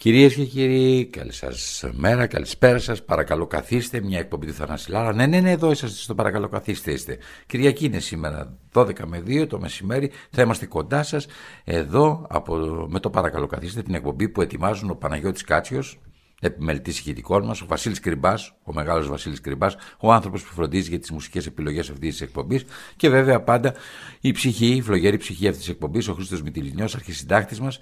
Κυρίες και κύριοι, καλή σας μέρα, καλησπέρα σας. Παρακαλώ καθίστε, μια εκπομπή του Θανάση Λάρα. Ναι, ναι, ναι, εδώ είσαστε στο παρακαλώ καθίστε είστε. Κυριακή είναι σήμερα, 12 με 2 το μεσημέρι. Θα είμαστε κοντά σας, εδώ από, με το παρακαλώ καθίστε, την εκπομπή που ετοιμάζουν ο Παναγιώτης Κάτσιος, επιμελητής ηχητικών μας, ο Βασίλης Κρυμπάς, ο μεγάλος Βασίλης Κρυμπάς, ο άνθρωπος που φροντίζει για τις μουσικές επιλογές αυτής της εκπομπής και βέβαια πάντα η ψυχή, η φλογερή ψυχή αυτής της εκπομπής, ο Χρήστος Μητυλινιός, αρχισυντάκτης μας,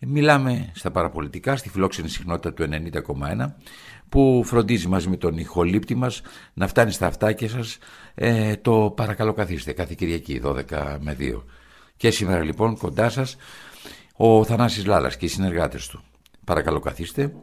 Μιλάμε στα παραπολιτικά, στη φιλόξενη συχνότητα του 90,1 που φροντίζει μαζί με τον ηχολήπτη μας να φτάνει στα αυτάκια σας ε, το παρακαλώ καθίστε κάθε Κυριακή 12 με 2. Και σήμερα λοιπόν κοντά σας ο Θανάσης Λάλας και οι συνεργάτες του. Παρακαλώ καθίστε,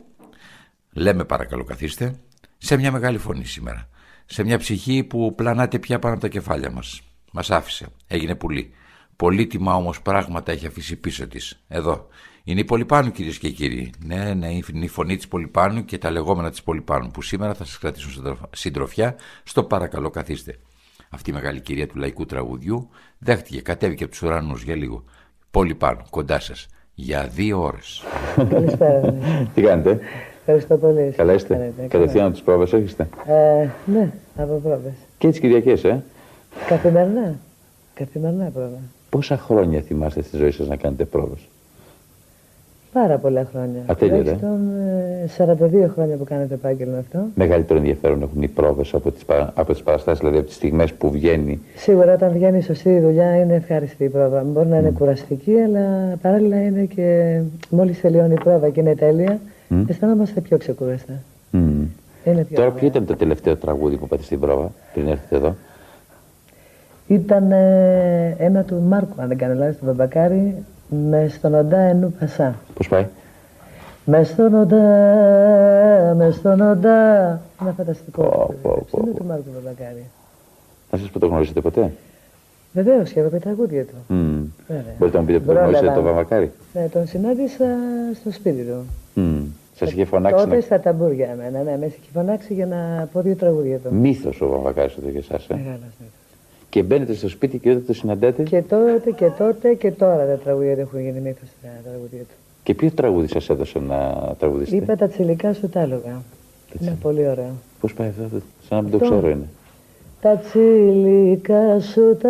λέμε παρακαλώ καθίστε, σε μια μεγάλη φωνή σήμερα. Σε μια ψυχή που πλανάται πια πάνω από τα κεφάλια μας. Μας άφησε, έγινε πουλί. Πολύτιμα όμως πράγματα έχει αφήσει πίσω της. Εδώ, είναι η Πολυπάνου κυρίες και κύριοι. Ναι, ναι, είναι η φωνή της Πολυπάνου και τα λεγόμενα της Πολυπάνου που σήμερα θα σας κρατήσουν συντροφιά στο παρακαλώ καθίστε. Αυτή η μεγάλη κυρία του λαϊκού τραγουδιού δέχτηκε, κατέβηκε από τους ουρανούς για λίγο. Πολυπάνου, κοντά σας. Για δύο ώρες. Καλησπέρα. Τι κάνετε; Ευχαριστώ πολύ. Καλά είστε; Κατευθείαν από τις πρόβες έρχεστε. Ε, ναι, από πρόβες. Και τις Κυριακές, ε; Καθημερινά. Καθημερινά πρόβα. Πόσα χρόνια θυμάστε στη ζωή σας να κάνετε πρόβες; Πάρα πολλά χρόνια. Ατέλειωτα. 42 χρόνια που κάνετε επάγγελμα αυτό. Μεγαλύτερο ενδιαφέρον έχουν οι πρόβες από τις από τις παραστάσεις, δηλαδή από τις στιγμές που βγαίνει. Σίγουρα, όταν βγαίνει σωστή δουλειά είναι ευχάριστη η πρόβα. Μπορεί να είναι mm. κουραστική, αλλά παράλληλα είναι και μόλις τελειώνει η πρόβα και είναι τέλεια, mm. αισθανόμαστε πιο ξεκούραστα. Mm. Είναι πιο Τώρα, ποιο ήταν το τελευταίο τραγούδι που πάτε στην πρόβα πριν έρθετε εδώ; Ήταν ε, ένα του Μάρκου, αν δεν κάνω λάθος, του Μπαμπακάρη, με στον οντά ενού πασά. Πώς πάει; Με στον οντά, με στον οντά. Ένα φανταστικό. Είναι του Μάρκου Βαμπακάρη. Να σας πω το γνωρίσετε ποτέ; Βεβαίως και από τραγούδια του. Mm. Μπορείτε να μου πείτε που το γνωρίσετε τον Βαμακάρη. Ναι, τον συνάντησα στο σπίτι του. Mm. Σας είχε φωνάξει. Τότε να... στα ταμπούρια εμένα, ναι, με είχε φωνάξει για να πω δύο τραγούδια του. Μύθος ο Βαμακάρη εδώ για εσάς. Ε; Μεγάλος και μπαίνετε στο σπίτι και όταν το συναντάτε. Και τότε και τότε και τώρα τα τραγούδια έχουν γίνει μύθο στα τραγούδια του. Και ποιο τραγούδι σας έδωσε να τραγουδίσετε; Είπα τα τσιλικά σου τα άλογα. Είναι πολύ ωραίο. Πώς πάει αυτό, σαν να μην το ξέρω είναι. Τα τσιλικά σου τα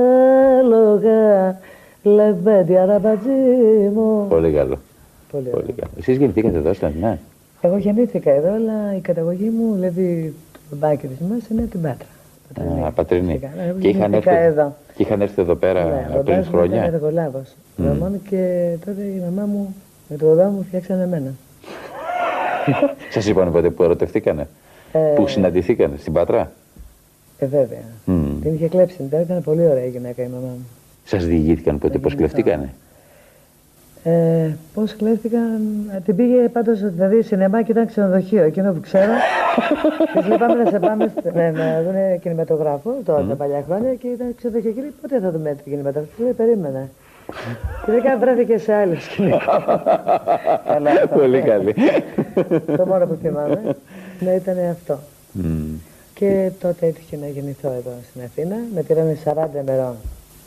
άλογα, λεβέντια ραμπατζί μου. Πολύ καλό. Πολύ, πολύ καλό. Εσείς γεννηθήκατε εδώ στην Αθηνά; Εγώ γεννήθηκα εδώ, αλλά η καταγωγή μου, δηλαδή το μπάκι της μας είναι την Πάτρα. Α, πατρινή. Και είχαν, έρθει, εδώ. και είχαν έρθει εδώ πέρα ναι, πριν χρόνια. Ήταν εργολάβος. Mm. και τότε η μαμά μου με το δωδά μου φτιάξανε εμένα. Σας είπαν ποτέ που ερωτευτήκανε, ε, που συναντηθήκανε; Στην Πάτρα; Ε, βέβαια. Mm. Την είχε κλέψει. Ήταν πολύ ωραία η γυναίκα η μαμά μου. Σας διηγήθηκαν ποτέ πώς κλεφτήκανε. Ε, Πώς κλέφτηκαν. Ε, την πήγε πάντως δηλαδή σινεμά και ήταν ξενοδοχείο. Εκείνο που ξέρω. Τη είπαμε να σε πάμε ναι, να δουν κινηματογράφο τώρα mm. τα παλιά χρόνια και ήταν ξενοδοχείο. Και λέει πότε θα δούμε την κινηματογράφο. Λέει περίμενα. και δεν βρέθηκε σε άλλο σκηνικό. Πολύ καλή. Το μόνο που θυμάμαι. Ναι, ήταν αυτό. Και τότε έτυχε να γεννηθώ εδώ στην Αθήνα. Με πήρανε 40 μερών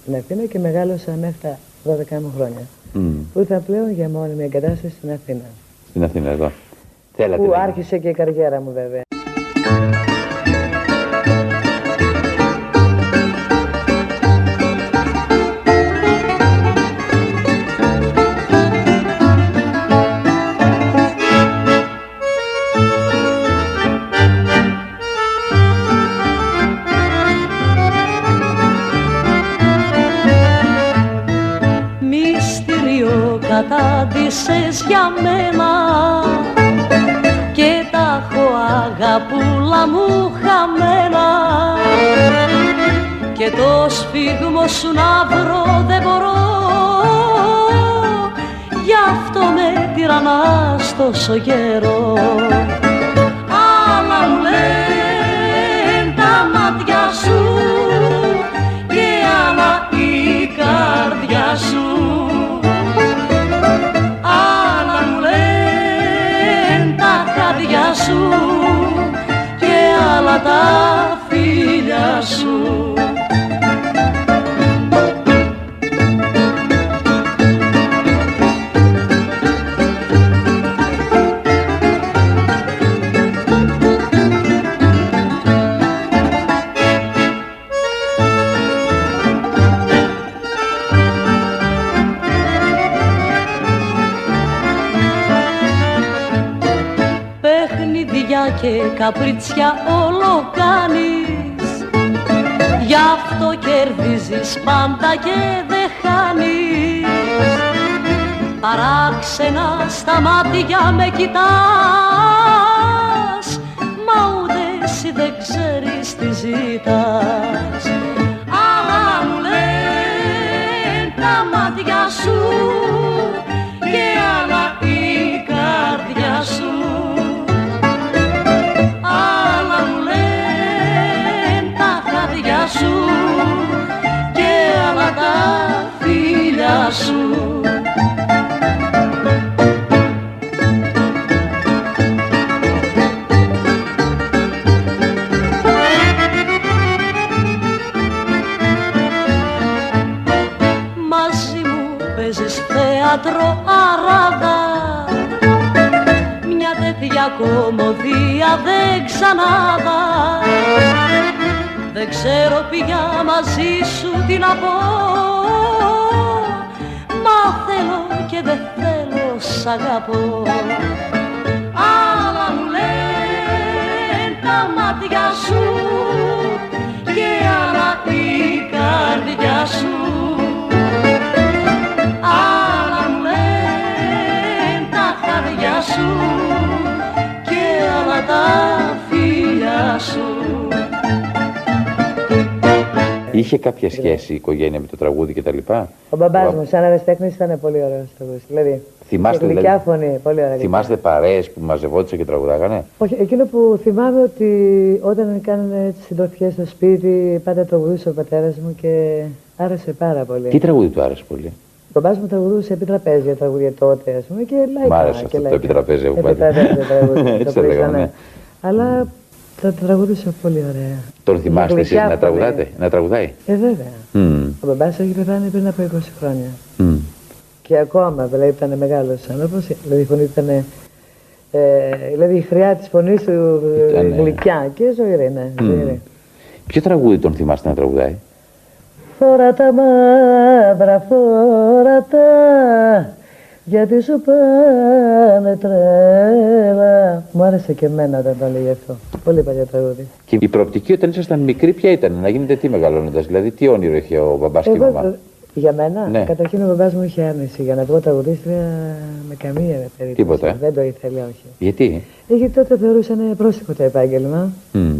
στην Αθήνα και μεγάλωσα μέχρι τα 12 μου χρόνια. Mm. Που ήρθα πλέον για μόνιμη εγκατάσταση στην Αθήνα. Στην Αθήνα, εδώ. Που άρχισε και η καριέρα μου βέβαια. κατάντησες για μένα αγαπούλα μου χαμένα. Και το σφίγμο σου να βρω δεν μπορώ. Γι' αυτό με τυραννάς τόσο καιρό άλλα μου λένε τα φίλια σου και καπρίτσια όλο κάνεις. Γι' αυτό κερδίζεις πάντα και δεν χάνεις. Παράξενα στα μάτια με κοιτάς Μα ούτε εσύ δεν ξέρεις τι ζητάς σου. Μαζί μου παίζεις θέατρο αράδα. Μια τέτοια κομμωδία δεν ξανάδα. Δεν ξέρω πια μαζί σου τι να πω αγαπώ. Άλλα μου λένε τα μάτια σου Και άλλα η καρδιά σου. Άλλα μου λένε τα χαδιά σου Και άλλα τα Είχε κάποια σχέση η οικογένεια με το τραγούδι κτλ. Ο μπαμπάς μου, σαν αεραστέχνης, ήταν πολύ ωραίος τραγουδιστής. Δηλαδή, Θυμάστε, και γλυκιά δηλαδή- φωνή, πολύ ωραία. Θυμάστε παρέες που μαζευόντουσαν και τραγουδάγανε; Όχι, εκείνο που θυμάμαι ότι όταν κάνανε τις συντροφιές στο σπίτι, πάντα τραγουδούσε ο πατέρας μου και άρεσε πάρα πολύ. Τι τραγούδι του άρεσε πολύ; Ο μπαμπάς μου τραγουδούσε επί τραπέζια τραγούδια τότε, ας πούμε, και λαϊκά. Μ' άρεσε και αυτό το λαϊκά. επί τραπέζια που Επί πάτε. τραπέζια τραγούδια, Έτσι το το οποίο λέγαμε, ήταν. ναι. Αλλά τα τραγουδούσε πολύ ωραία. Τον θυμάστε Με εσείς γλυκιά να φωνή. τραγουδάτε, να τραγουδάει; Ε, βέβαια. Μμμ, Ο μπαμπάς έχει πεθάνει πριν από 20 χρόνια. μμμ. Και ακόμα, δηλαδή ήταν μεγάλος άνθρωπος, δηλαδή η φωνή ήταν, ε, δηλαδή η χρειά της φωνής του ε, Ήτανε- γλυκιά και ζωηρή, ναι, ζωηρή. Ποιο τραγούδι τον θυμάστε να τραγουδάει; Φόρα τα μαύρα, φόρα τα, γιατί σου πάνε τρέλα. Μου άρεσε και εμένα όταν το έλεγε αυτό. Πολύ παλιό τραγούδι. Και η προοπτική όταν ήσασταν μικροί ποια ήταν, να γίνετε τι μεγαλώνοντας, δηλαδή τι όνειρο είχε ο μπαμπάς και η Εγώ, μαμά; για μένα, Ναι. καταρχήν ο μπαμπάς μου είχε άρνηση για να βγω τραγουδίστρια με καμία περίπτωση. Τίποτα, ε; Δεν το ήθελε, όχι. Γιατί; Γιατί τότε θεωρούσαν πρόστιχο το επάγγελμα. Μμ,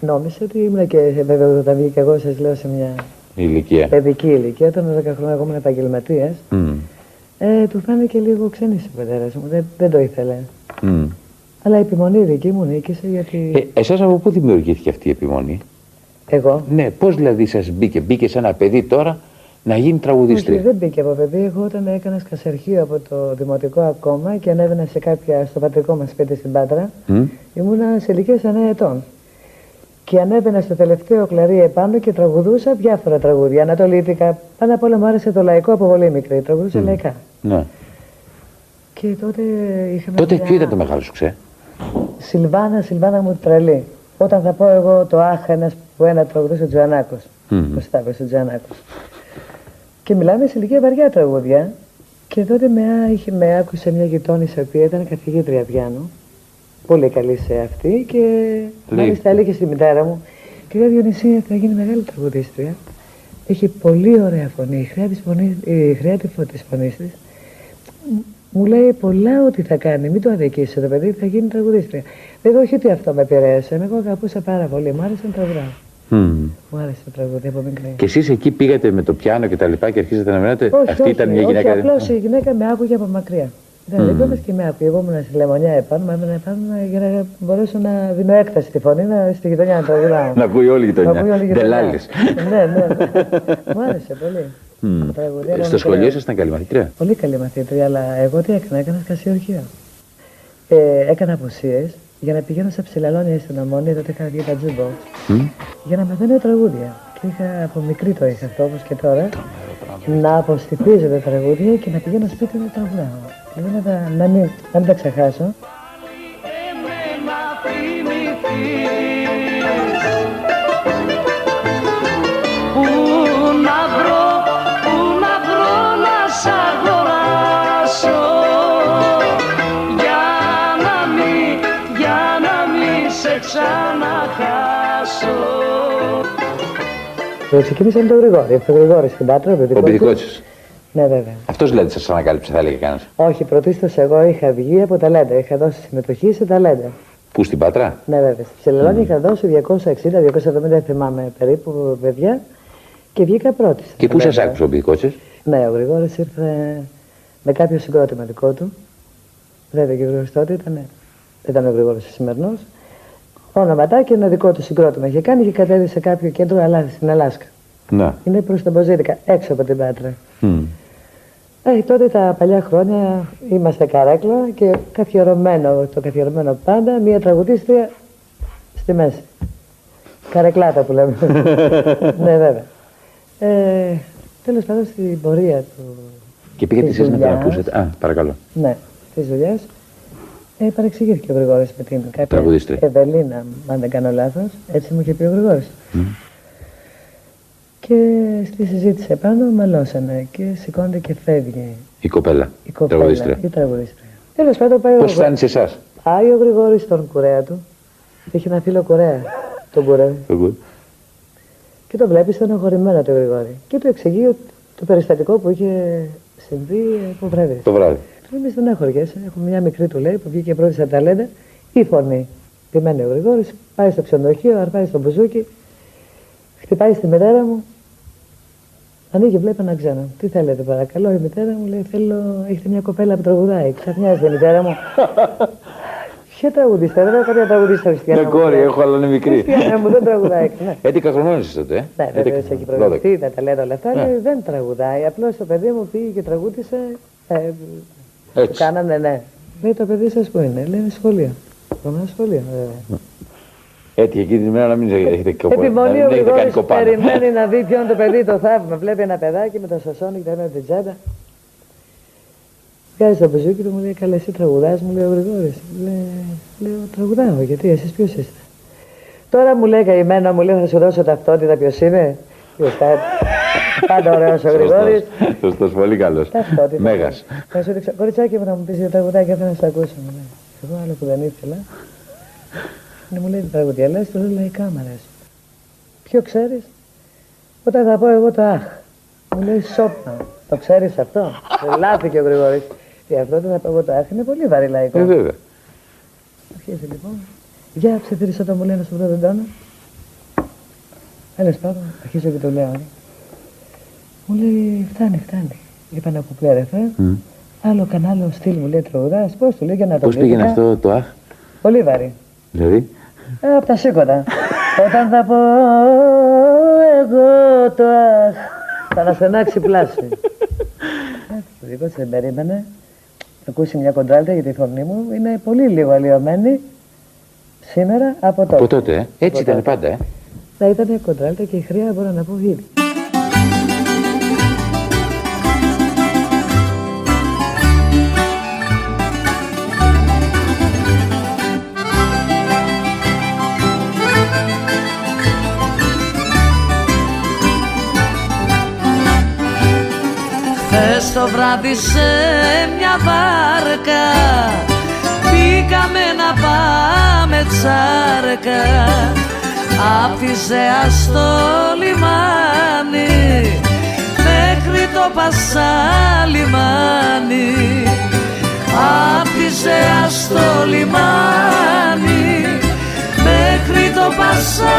Νόμιζα ότι ήμουν και βέβαια όταν βγήκα εγώ, σας λέω σε μια Η ηλικία. παιδική ηλικία, όταν 10 χρόνια εγώ ήμουν επαγγελματίας. Μμ, Ε, του φάνηκε λίγο ξένης ο πατέρας μου, δεν, δεν το ήθελε. μμ. Αλλά η επιμονή δική μου νίκησε γιατί Ε, εσάς από πού δημιουργήθηκε αυτή η επιμονή; εγώ; Ναι, πώς δηλαδή σας μπήκε, μπήκε σε ένα παιδί τώρα να γίνει Όχι, τραγουδίστρια. δεν μπήκε από παιδί. Εγώ όταν έκανα σκασερχείο από το δημοτικό ακόμα και ανέβαινα σε κάποια, στο πατρικό μας σπίτι στην Πάτρα, Μμ, ήμουνα σε ηλικία 9 ετών. Και ανέβαινα στο τελευταίο κλαρί επάνω και τραγουδούσα διάφορα τραγούδια. Ανατολίτικα. Πάνω απ' όλα μου άρεσε το λαϊκό από πολύ μικρή. Τραγουδούσα λαϊκά. Ναι. Και τότε είχαμε. Τότε μια ποιο ήταν το μεγάλο σου ξέ. Σιλβάνα, Σιλβάνα μου τρελή. Όταν θα πω εγώ το Αχ, ένας που ένα τραγουδούσε ο Τζοανάκο. Μμμ. Ο Σταύρος ο Τζοανάκο. Και μιλάμε σε ηλικία βαριά τραγούδια. Και τότε με, α- είχε, με άκουσε μια γειτόνισσα, η οποία ήταν καθηγήτρια πιάνου. Πολύ καλή σε αυτή. Και Λέει. μάλιστα έλεγε στη μητέρα μου: Κυρία Διονυσία, θα γίνει μεγάλη τραγουδίστρια. Έχει πολύ ωραία φωνή. Η χρειά της, φωνής, η χρειά της φω- της φωνής της μου λέει πολλά ότι θα κάνει. Μην το αδικήσει το παιδί, θα γίνει τραγουδίστρια. Βέβαια, όχι ότι αυτό με επηρέασε. Εγώ αγαπούσα πάρα πολύ. Μου άρεσε να τραγουδάω. Μμ. Μου άρεσε το τραγούδι από μικρή. Και εσείς εκεί πήγατε με το πιάνο και τα λοιπά και αρχίσατε να μιλάτε. Όχι, Αυτή όχι, ήταν μια όχι, γυναίκα. απλώς η γυναίκα με άκουγε από μακριά. Δεν Μμμ. mm. δεν και με άκουγε. Εγώ ήμουν στη λεμονιά επάνω, με έμενα επάνω για να μπορέσω να δίνω έκταση στη φωνή, να, στη γειτονιά να τραγουδάω. Να ακούει όλη η Να ακούει γειτονιά. όλη η γειτονιά. Ντελάλης. ναι, ναι. Μου άρεσε πολύ. Μμ. Το τραγούδι, από Στο μικρή. σχολείο ήσασταν καλή μαθήτρια; Πολύ καλή μαθήτρια, αλλά εγώ τι έκανα, έκανα σκασιορχείο. Ε, έκανα απουσίες για να πηγαίνω σε ψηλαλόνια στην Ομόνια, τότε είχα βγει τα jukebox, Μμ. για να μαθαίνω τραγούδια. Και είχα από μικρή το είχα αυτό, όπως και τώρα, να αποστηθίζω τα τραγούδια και να πηγαίνω σπίτι να τραγουδάω. Δηλαδή να, τα- να, μην, να μην τα ξεχάσω. Και ξεκινήσαμε τον Γρηγόρη. Το Γρηγόρη στην Πάτρα, ο Ο παιδικός. Ναι, βέβαια. Αυτός δηλαδή σας ανακάλυψε, θα έλεγε κανένας. Όχι, πρωτίστως εγώ είχα βγει από τα Λέντα. Είχα δώσει συμμετοχή σε τα Λέντα. Πού στην Πάτρα; Ναι, βέβαια. Στη Ψελελόνη είχα δώσει 260-270, δεν θυμάμαι περίπου παιδιά και βγήκα πρώτης. Και πού σας Βέβαια. άκουσε ο Μπιδικότση. Ναι, ο Γρηγόρης ήρθε με κάποιο συγκρότημα δικό του. Βέβαια και ο Γρηγόρης τότε ήταν, δεν ήταν ο Γρηγόρης ο σημερινός. Όνοματάκι ένα δικό του συγκρότημα είχε κάνει και κατέβει σε κάποιο κέντρο αλλά στην Αλάσκα. Ναι. Είναι προς τα Μποζίδικα, έξω από την Πάτρα. Μμ. Ε, τότε τα παλιά χρόνια είμαστε καρέκλα και καθιερωμένο, το καθιερωμένο πάντα, μία τραγουδίστρια στη μέση. Καρεκλάτα που λέμε. ναι, βέβαια. Ε, τέλος πάντων στην πορεία του, Και πήγατε Της εσείς να τον δουλειάς. ακούσετε. Α, παρακαλώ. ναι, της δουλειάς, ε, παρεξηγήθηκε ο Γρηγόρης με την κάποια Τραγουδίστρια. Ευελίνα, αν δεν κάνω λάθος, έτσι μου είχε πει ο Γρηγόρης. Και στη συζήτηση επάνω μαλώσανε και σηκώνεται και φεύγει Η κοπέλα. η κοπέλα, Τραγουδίστρια. η τραγουδίστρια. Τέλος πάντων πάει Πώς ο, φτάνει σε εσάς; πάει ο Γρηγόρης στον κουρέα του. Είχε ένα φίλο κουρέα, τον κουρέα. Και το βλέπει στενοχωρημένο το Γρηγόρη. Και του εξηγεί ότι το περιστατικό που είχε συμβεί από βράδυ. Το βράδυ. Του λέει: Μη στενάχωριέσαι. Έχουμε μια μικρή του λέει που βγήκε πρώτη στα ταλέντα. Η φωνή. Επιμένει ο Γρηγόρης, πάει στο ξενοδοχείο, αρπάει στο μπουζούκι, χτυπάει στη μητέρα μου. Ανοίγει, βλέπει ένα ξένο. Τι θέλετε, παρακαλώ. Η μητέρα μου λέει: Θέλω, έχετε μια κοπέλα που τραγουδάει. Ξαφνιάζεται η μητέρα μου. Ποια τραγουδίστρια, δεν έχω κάποια τραγουδίστρια χριστιανά. Ναι, μου, κόρη, λέει. έχω, αλλά είναι μικρή. Χριστιανά μου δεν τραγουδάει. Ναι. 11 χρονών είσαι τότε, ε; Ναι, 11 βέβαια, χρονών. έχει προηγηθεί, 12. τα ταλέντα όλα αυτά. Ναι. λέει, Δεν τραγουδάει. Απλώς το παιδί μου πήγε και τραγούδισε. Ε, του Έτσι. κάνανε, ναι. Λέει το παιδί σας που είναι. Λέει είναι σχολείο. Ένα σχολείο, βέβαια. Έτυχε εκεί την ημέρα να μην έχετε κοπάνι. Επιμονή να ο μην έχετε κάνει Γρηγόρης κοπάνα. περιμένει να δει ποιον το παιδί το θαύμα. Βλέπει ένα παιδάκι με το σασόνι και τα την τσάντα. Βγάζει το μπουζούκι του, μου λέει: Καλά, εσύ τραγουδάς, μου λέει ο Γρηγόρης. Λέει, λέω: Τραγουδάω, γιατί εσείς ποιος είστε. Τώρα μου λέει καημένο, μου λέει: Θα σου δώσω ταυτότητα, ποιος είμαι. Ποιος θα- Πάντα ωραίος ο Γρηγόρης. Σωστός. Σωστός, πολύ καλός. Ταυτότητα. Μέγας. Θα σου δείξω. Κοριτσάκι μου να μου πεις για τραγουδάκι, θέλω να σε ακούσω. Μου λέει. Εγώ άλλο που δεν ήθελα. Ναι, μου λέει τι τραγουδιά λες, του λέω λαϊκά μ' αρέσει. Ποιο ξέρεις; Όταν θα πω εγώ το αχ. Μου λέει σόπνα. Το ξέρεις αυτό; Λάθηκε ο Γρηγόρης. Και αυτό δεν θα πω εγώ το αχ. Είναι πολύ βαρύ λαϊκό. Ε, βέβαια. Αρχίζει λοιπόν. Για ψιθύρισα το μου λέει να σου βρω τον τόνο. Τέλο πάντων, αρχίζω και το λέω. Ε. Μου λέει φτάνει, φτάνει. Είπα να κουκλέρεφε. Άλλο κανάλι στυλ μου λέει τραγουδά. Πώς του λέει για να το Πώς πήγαινε δείξω. αυτό το αχ, Πολύ βαρύ. δηλαδή; Ε, από τα σήκωτα. Όταν θα πω εγώ το αχ, θα αναστενάξει πλάση. Ε, Ο δικός δεν περίμενε. Θα ακούσει μια κοντράλτα για τη φωνή μου. Είναι πολύ λίγο αλλοιωμένη σήμερα από τότε. Από τότε, ε. Έτσι Από ήταν τότε. πάντα, ε. Θα ήταν κοντράλτα και η χρειά μπορώ να πω ήδη. Το βράδυ σε μια βάρκα. Πήγαμε να πάμε τσάρκα. Απ' τη Ζεά στο λιμάνι Μέχρι το Πασά λιμάνι Απ' τη Ζεά στο λιμάνι Μέχρι το Πασά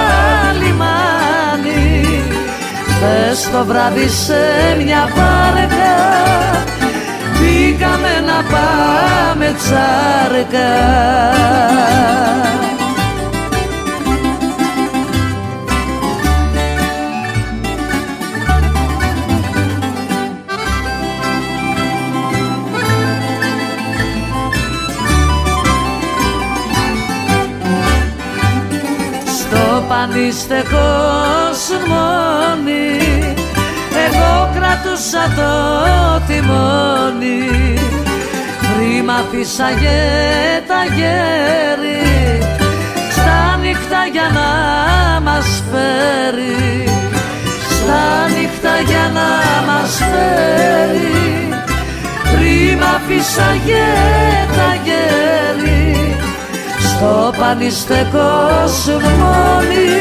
λιμάνι Χθες το βράδυ σε μια βάρκα Πήγαμε να πάμε τσάρκα Στο πανίστεκο σμόνι Εγώ κρατούσα το τιμόνι. Χρήμα φύσαγε τα γέρι Στα νύχτα για να μας φέρει. Στα νύχτα για να μας φέρει. Χρήμα φύσαγε τα γέρι στο πανιστεκό σου μόνη.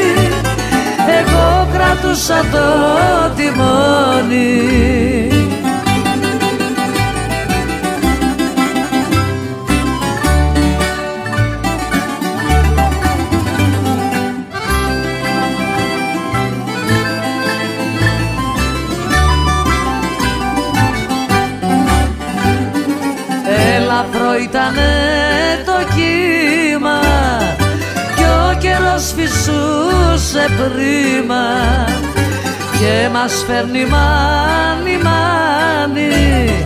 Εγώ κρατούσα τους σαν το τιμόνι. Ελαφρό ήτανε το κύμα κι ο καιρός φυσούσε πρίμα και μας φέρνει μάνι μάνι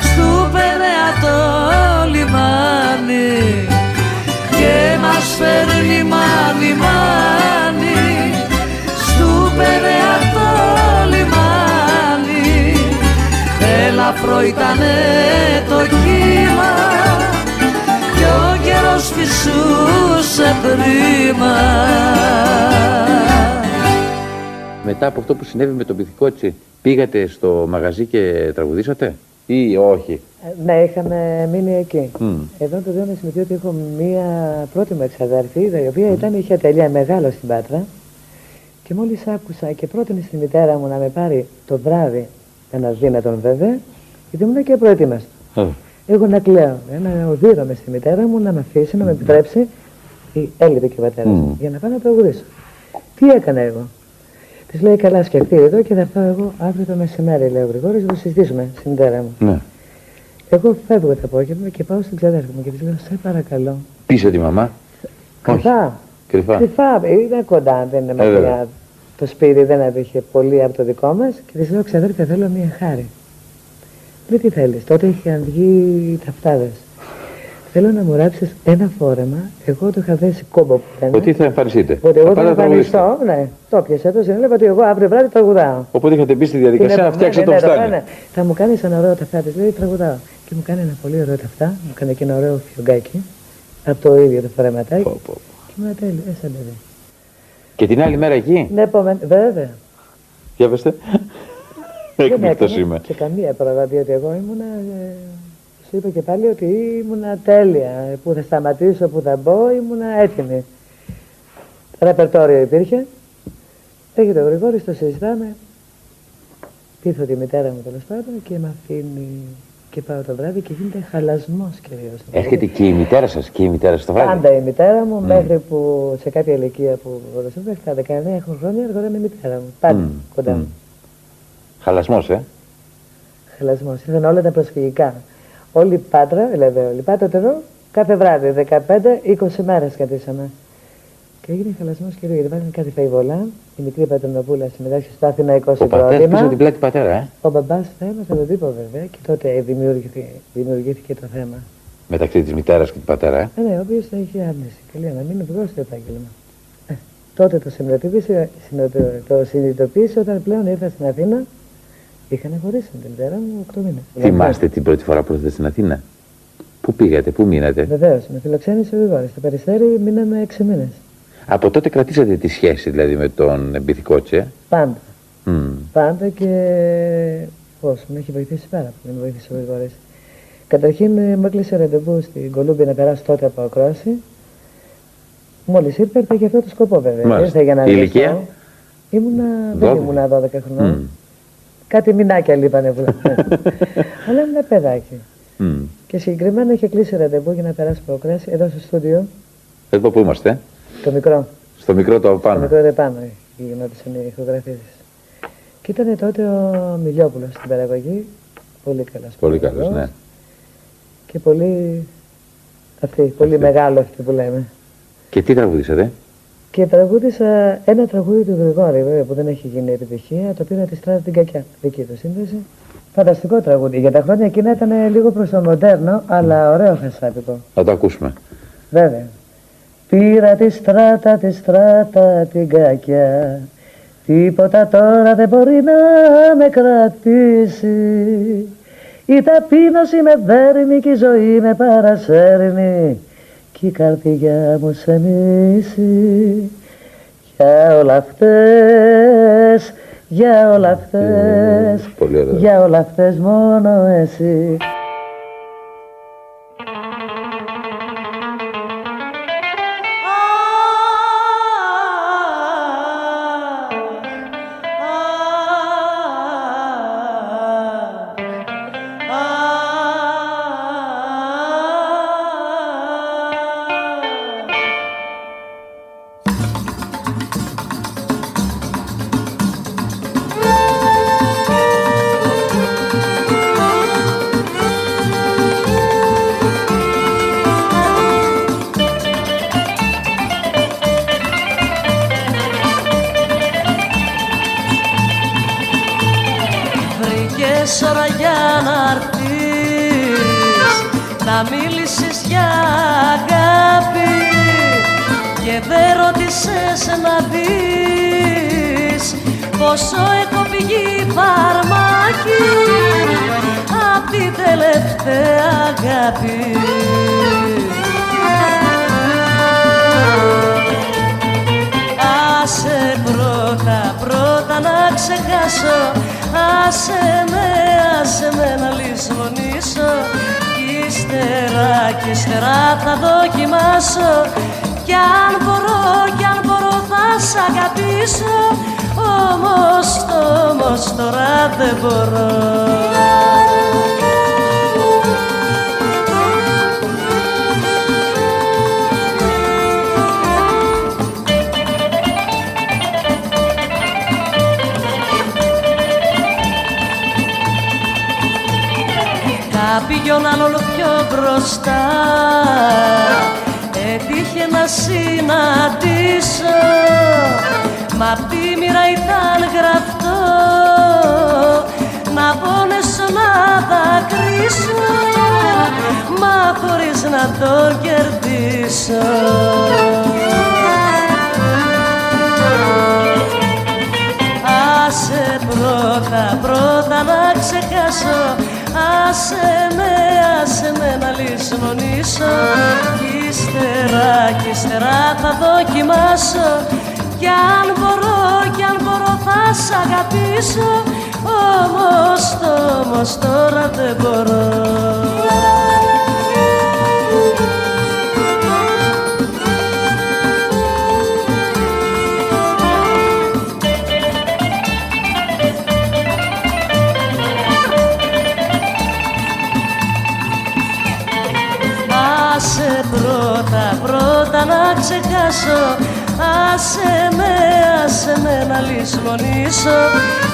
στου Περαία το λιμάνι. Και μας φέρνει μάνι μάνι στου Περαία το λιμάνι ελαφρό ήτανε το κύμα κι ο καιρός φυσούσε πρίμα Μετά από αυτό που συνέβη με τον Πυθικότσι, πήγατε στο μαγαζί και τραγουδήσατε; Ή όχι; Ε, Ναι, είχαμε μείνει εκεί. Μμ. Εδώ το λέω με σημειωτή ότι έχω μία πρώτη μου εξαδέρφη, η οποία ήταν, είχε ατελεία μεγάλο στην Πάτρα και μόλις άκουσα και πρότεινε στη μητέρα μου να με πάρει το βράδυ, ένα δύνατον βέβαια, γιατί ήμουν και προετοίμαστο. Ε, Εγώ να κλαίω, ε, να οδύρομαι στη μητέρα μου να με αφήσει, να με επιτρέψει, η- έλειπε και ο πατέρας Μμ. για να πάω να τραγουδήσω. Τι έκανα εγώ; Της λέει: Καλά, σκεφτεί εδώ και θα πάω εγώ αύριο το μεσημέρι, λέει ο Γρηγόρης, να το συζητήσουμε στη μητέρα μου. Ναι. Εγώ φεύγω το απόγευμα και πάω στην ξαδέρφη μου και της λέω: Σε παρακαλώ. Πίσω τη μαμά. Όχι. Κρυφά. Κρυφά. Κρυφά. Είναι κοντά, δεν είναι Ε, βέβαια. μακριά. Το σπίτι δεν έβγαινε πολύ από το δικό μας και της λέω: Ξαδέρφη, θέλω μία χάρη. Λέει τι θέλεις. Τότε είχαν βγει ταυτάδες. Θέλω να μου ράψεις ένα φόρεμα. Εγώ το είχα δέσει κόμπο που ήταν. Ότι θα εμφανιστείτε. Ότι εγώ Θα θα πάτε να τραγουδήσετε. εμφανιστώ. Ναι, το πιάσα. Το συνέλαβα ότι εγώ αύριο βράδυ τραγουδάω. Οπότε είχατε μπει στη διαδικασία Την να επόμενη, φτιάξετε το ναι, φουστάνι. ναι, ναι. Θα μου κάνεις ένα ωραίο ταφτά τη, λέει τραγουδάω. Και μου κάνει ένα πολύ ωραίο ταφτά, μου κάνει και ένα ωραίο φιωγκάκι από το ίδιο το φορεματάκι. Πω, πω. Και μου λέει τέλειο, ε, σαν παιδί. Και την άλλη μέρα εκεί; Ναι, επόμενη, βέβαια. Για πετε. Δεν Έκπληκτος έκανα είμαι. Και καμία πρόβα, διότι εγώ ήμουνα. Ε, σου είπα και πάλι ότι ήμουνα τέλεια. Ε, Που θα σταματήσω, που θα μπω, ήμουνα έτοιμη. Ρεπερτόριο υπήρχε. Έρχεται ο Γρηγόρης, το συζητάμε. Πείθω τη μητέρα μου τέλος πάντων και με αφήνει και πάω το βράδυ και γίνεται χαλασμός κυρίως. Έρχεται και η μητέρα σας και η μητέρα σας το βράδυ; Πάντα η μητέρα μου, μέχρι που σε κάποια ηλικία που ρωτήσω, μέχρι τα 19 χρόνια έρχονταν η μητέρα μου. Πάντα Μμ, κοντά μμ. μου. Χαλασμός, ε. Χαλασμός. Ήρθαν όλα τα προσφυγικά. Όλη η Πάτρα, δηλαδή όλη η Πάτρα εδώ, κάθε βράδυ, 15-20 μέρες κατήσαμε. Και έγινε χαλασμός κυρίω γιατί βάλανε κάτι φαϊβολά. Η μικρή Πατρονοπούλα συμμετάσχει στο Αθηναϊκό Ο πατέρας πίσω συγκρότημα. την πλάτη πατέρα, ε. Ο μπαμπάς θέμα θα το τύπο βέβαια και τότε δημιουργήθηκε, δημιουργήθηκε το θέμα. Μεταξύ της μητέρας και του πατέρα, ε. Ε, ναι, ο οποίος θα είχε άρνηση. Και λέει να μην βγω στο επάγγελμα. Ε, τότε το συνειδητοποίησε, συνειδητο- το συνειδητοποίησε όταν πλέον ήρθα στην Αθήνα. Είχαν χωρίσει με την μητέρα μου 8 μήνες. Θυμάστε την πρώτη φορά που ήρθατε στην Αθήνα; Πού πήγατε, πού μείνατε; Βεβαίως, με φιλοξένησε ο Γρηγόρη. Στο περιστέρι μείναμε 6 μήνες. Από τότε κρατήσατε τη σχέση δηλαδή με τον Μπιθικότσι, ε. Πάντα. Μμ. Πάντα και πώς, με έχει βοηθήσει πάρα πολύ. Με βοήθησε ο Γρηγόρη. Καταρχήν ε, μου έκλεισε ραντεβού στην Κολούμπια να περάσω τότε από ακρόαση. Μόλις ήρθα, ήρθα για αυτό το σκοπό βέβαια. Μάλιστα. Ήρθα για να Η λυθώ. ηλικία; Ήμουνα, δεν 12. ήμουνα 12 χρονών. Μμ. Κάτι μηνάκια λείπανε που Αλλά ήμουν παιδάκι. Μμ. Και συγκεκριμένα είχε κλείσει ραντεβού για να περάσει από ακρόαση εδώ στο στούντιο, Εδώ που είμαστε, ε. το μικρό. στο μικρό το από Το πάνω. μικρό ρε πάνω γινόντουσαν οι ηχογραφήσεις. Και ήταν τότε ο Μιλιόπουλος στην παραγωγή. Πολύ καλός. Πολύ καλός, παραγωγός. ναι. Και πολύ... Αυτή, πολύ Αυτή. μεγάλο αυτή που λέμε. Και τι τραγουδήσατε. Και τραγούδισα ένα τραγούδι του Γρηγόρη, βέβαια, που δεν έχει γίνει επιτυχία. Το πήρα της στράτα την κακιά, δική του σύνδεση. Φανταστικό τραγούδι. Για τα χρόνια εκείνα ήταν λίγο προς το μοντέρνο, αλλά ωραίο χασάπικο. Να το ακούσουμε. Βέβαια. Πήρα τη στράτα, τη στράτα την κακιά Τίποτα τώρα δεν μπορεί να με κρατήσει Η ταπείνωση με δέρνει και η ζωή με παρασέρνει Κι η καρδιά μου σε μίση Για όλα αυτές, για όλα αυτές Πολύ ωραίο. Για όλα αυτές μόνο εσύ πόσο έχω πηγεί φαρμάκι απ' την τελευταία αγάπη. Άσε πρώτα, πρώτα να ξεχάσω. Άσε με, άσε με να λησμονήσω. Ύστερα κι ύστερα θα δοκιμάσω. Κι αν μπορώ, κι αν μπορώ θα σ' αγαπήσω Όμως, όμως τώρα δεν μπορώ. Πήγαιναν όλο πιο μπροστά. Έτυχε να συναντήσω μα απ' τη μοίρα ήταν γραφτό να πόνεσω να δακρύσω μα χωρίς να το κερδίσω. Άσε πρώτα, πρώτα να ξεχάσω. Άσε με, άσε με να λησμονήσω. Κι ύστερα, κι ύστερα θα δοκιμάσω Κι αν μπορώ, κι αν μπορώ θα σ' αγαπήσω. Όμως, όμως τώρα δεν μπορώ. Άσε πρώτα, πρώτα να ξεχάσω Άσε με, άσε με να λησμονήσω.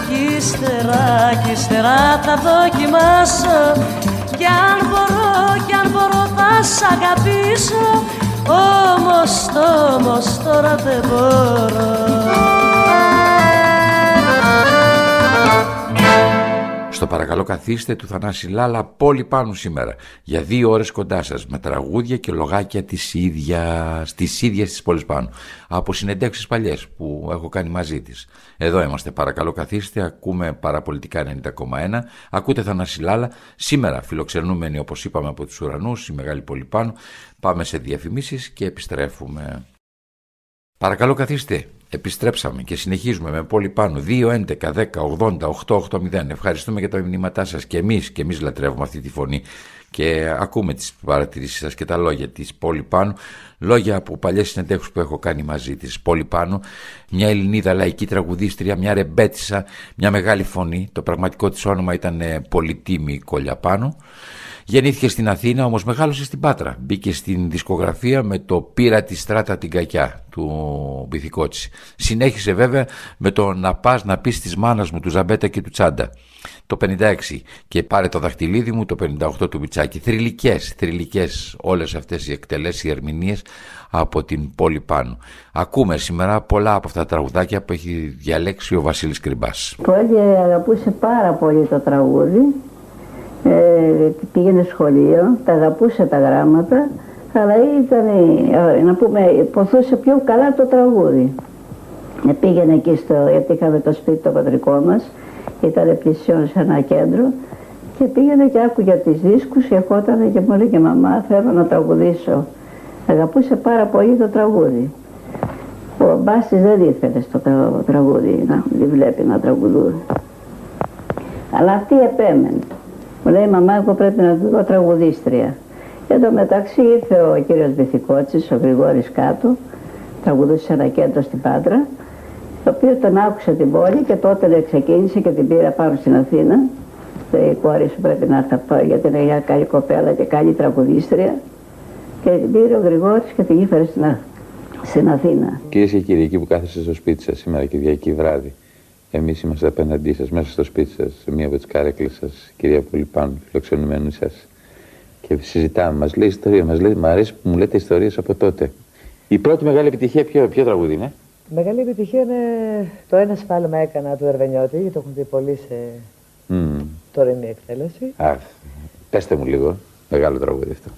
Κι ύστερα, κι ύστερα θα δοκιμάσω. Κι αν μπορώ, κι αν μπορώ θα σ' αγαπήσω. Όμως, όμως τώρα δεν μπορώ παρακαλώ καθίστε του Θανάση Λάλα πόλη πάνω σήμερα για δύο ώρες κοντά σας με τραγούδια και λογάκια της ίδιας, της ίδιας της πόλης πάνω από συνεντεύξεις παλιές που έχω κάνει μαζί της. Εδώ είμαστε παρακαλώ καθίστε, ακούμε παραπολιτικά 90,1, ακούτε Θανάση Λάλα, σήμερα φιλοξενούμενοι όπως είπαμε από τους ουρανούς, η Μεγάλη Πόλη πάνω, πάμε σε διαφημίσεις και επιστρέφουμε. Παρακαλώ καθίστε. Επιστρέψαμε και συνεχίζουμε με πόλη πάνω. 2, 11, 10, 80, 8, 8, 0. Ευχαριστούμε για τα μηνύματά σας και εμείς και εμείς λατρεύουμε αυτή τη φωνή και ακούμε τις παρατηρήσεις σας και τα λόγια της πόλη πάνω. Λόγια από παλιές συνεντεύξεις που έχω κάνει μαζί της πόλη πάνω. Μια Ελληνίδα λαϊκή τραγουδίστρια, μια ρεμπέτησα, μια μεγάλη φωνή. Το πραγματικό της όνομα ήταν Πολιτήμη Κολιαπάνου. Γεννήθηκε στην Αθήνα, όμως μεγάλωσε στην Πάτρα. Μπήκε στην δισκογραφία με το «Πήρα τη στράτα την κακιά» του Μπιθικότσι. Συνέχισε βέβαια με το «Να πας να πεις της μάνας μου» του Ζαμπέτα και του Τσάντα. Το 56 και πάρε το δαχτυλίδι μου το 58 του Μπιτσάκη. Θρηλυκές, θρηλυκές όλες αυτές οι εκτελέσεις, οι ερμηνείες από την πόλη πάνω. Ακούμε σήμερα πολλά από αυτά τα τραγουδάκια που έχει διαλέξει ο Βασίλης Κρυμπάς. Πολύ αγαπούσε πάρα πολύ το τραγούδι ε, πήγαινε σχολείο, τα αγαπούσε τα γράμματα, αλλά ήταν, ε, να πούμε, ποθούσε πιο καλά το τραγούδι. Ε, πήγαινε εκεί στο, γιατί είχαμε το σπίτι το πατρικό μας, ήταν πλησιόν σε ένα κέντρο και πήγαινε και άκουγε τις δίσκους και ερχόταν και μου έλεγε μαμά θέλω να τραγουδήσω. Αγαπούσε πάρα πολύ το τραγούδι. Ο Μπάσης δεν ήθελε στο τραγούδι να τη βλέπει να τραγουδούν. Αλλά αυτή επέμενε. Μου λέει μαμά εγώ πρέπει να δω τραγουδίστρια. Και εδώ μεταξύ ήρθε ο κύριος Βυθικότσης, ο Γρηγόρης κάτω, τραγουδούσε σε ένα κέντρο στην Πάτρα, το οποίο τον άκουσε την πόλη και τότε ξεκίνησε και την πήρα πάνω στην Αθήνα. Η κόρη σου πρέπει να έρθει γιατί είναι μια καλή κοπέλα και καλή τραγουδίστρια. Και την πήρε ο Γρηγόρης και την ήφερε στην, στην Αθήνα. Κυρίες και κύριοι, εκεί που κάθεστε στο σπίτι σας σήμερα Κυριακή βράδυ, Εμείς είμαστε απέναντί σας, μέσα στο σπίτι σας, σε μία από τι κάρεκλε σας, κυρία Πολυπάνου, φιλοξενουμένου σας. Και συζητάμε, μας λέει ιστορία, μας λέει, μου αρέσει που μου λέτε ιστορίες από τότε. Η πρώτη μεγάλη επιτυχία, ποιο, ποιο τραγούδι είναι; Η μεγάλη επιτυχία είναι το ένα σφάλμα έκανα του Ερβενιώτη, το έχουν δει πολύ σε mm. τωρινή εκτέλεση. Α, πέστε μου λίγο. Μεγάλο τραγούδι αυτό.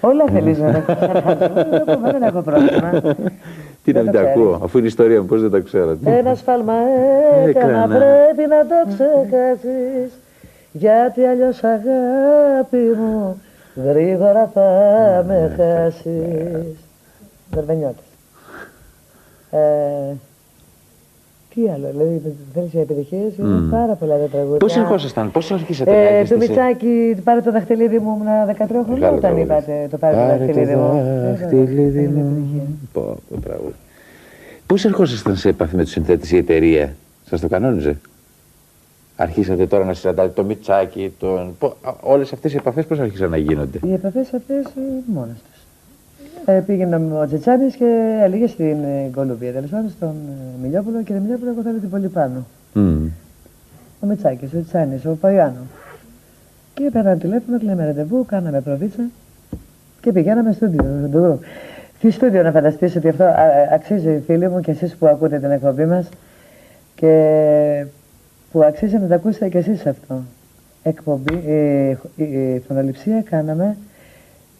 Όλα θέλεις να τα ξέρεις. Δεν έχω πρόβλημα. Τι να Δεν μην το τα ξέρεις. ακούω, αφού είναι ιστορία μου, πώς δεν τα ξέρω. Ένας σφάλμα έκανα, Έκανα. πρέπει να το ξεχάσεις Γιατί αλλιώς αγάπη μου γρήγορα θα με χάσεις Βερβενιώτης ε, Τι άλλο, δηλαδή θέλεις για επιτυχίες, είναι Μμμ. πάρα πολλά τα τραγούδια Πώς ερχόσασταν, πώς αρχίσατε να ε, έρχεστε του σε- Μιτσάκη, πάρε το δαχτυλίδι μου, ήμουν 13 χρονών Μεγάλο όταν τραγούδι. είπατε το πάρε το Πάρε δαχτυλίδι μου. δαχτυλίδι Ε, μου. Πω, πω, τραγούδι. Πώς ερχόσασταν σε επαφή με τους συνθέτες η εταιρεία, σας το κανόνιζε; Αρχίσατε τώρα να συναντάτε το Μιτσάκι, τον... Πο... α, Όλες αυτές οι επαφές πώς άρχισαν να γίνονται; Οι επαφές αυτές μόνες τους. Ε, πήγαινε ο Τσετσάνη και έλεγε στην ε, Κολουμπία, τέλος πάντων στον ε, Μιλιόπουλο και Μιλιόπουλο, εγώ θέλω την πολύ πάνω. Μμμ. Ο Μιτσάκη, ο Τσετσάνη, ο Παϊάνο. Και πέραν τηλέφωνο, λέμε ραντεβού, κάναμε προβίτσα και πηγαίναμε στο στούντιο. Τι στούντιο να φανταστείς ότι αυτό α, α, αξίζει φίλοι μου και εσείς που ακούτε την εκπομπή μας και που αξίζει να τα ακούσετε και εσείς αυτό. Εκπομπή, ε, ε, ε, φωνοληψία κάναμε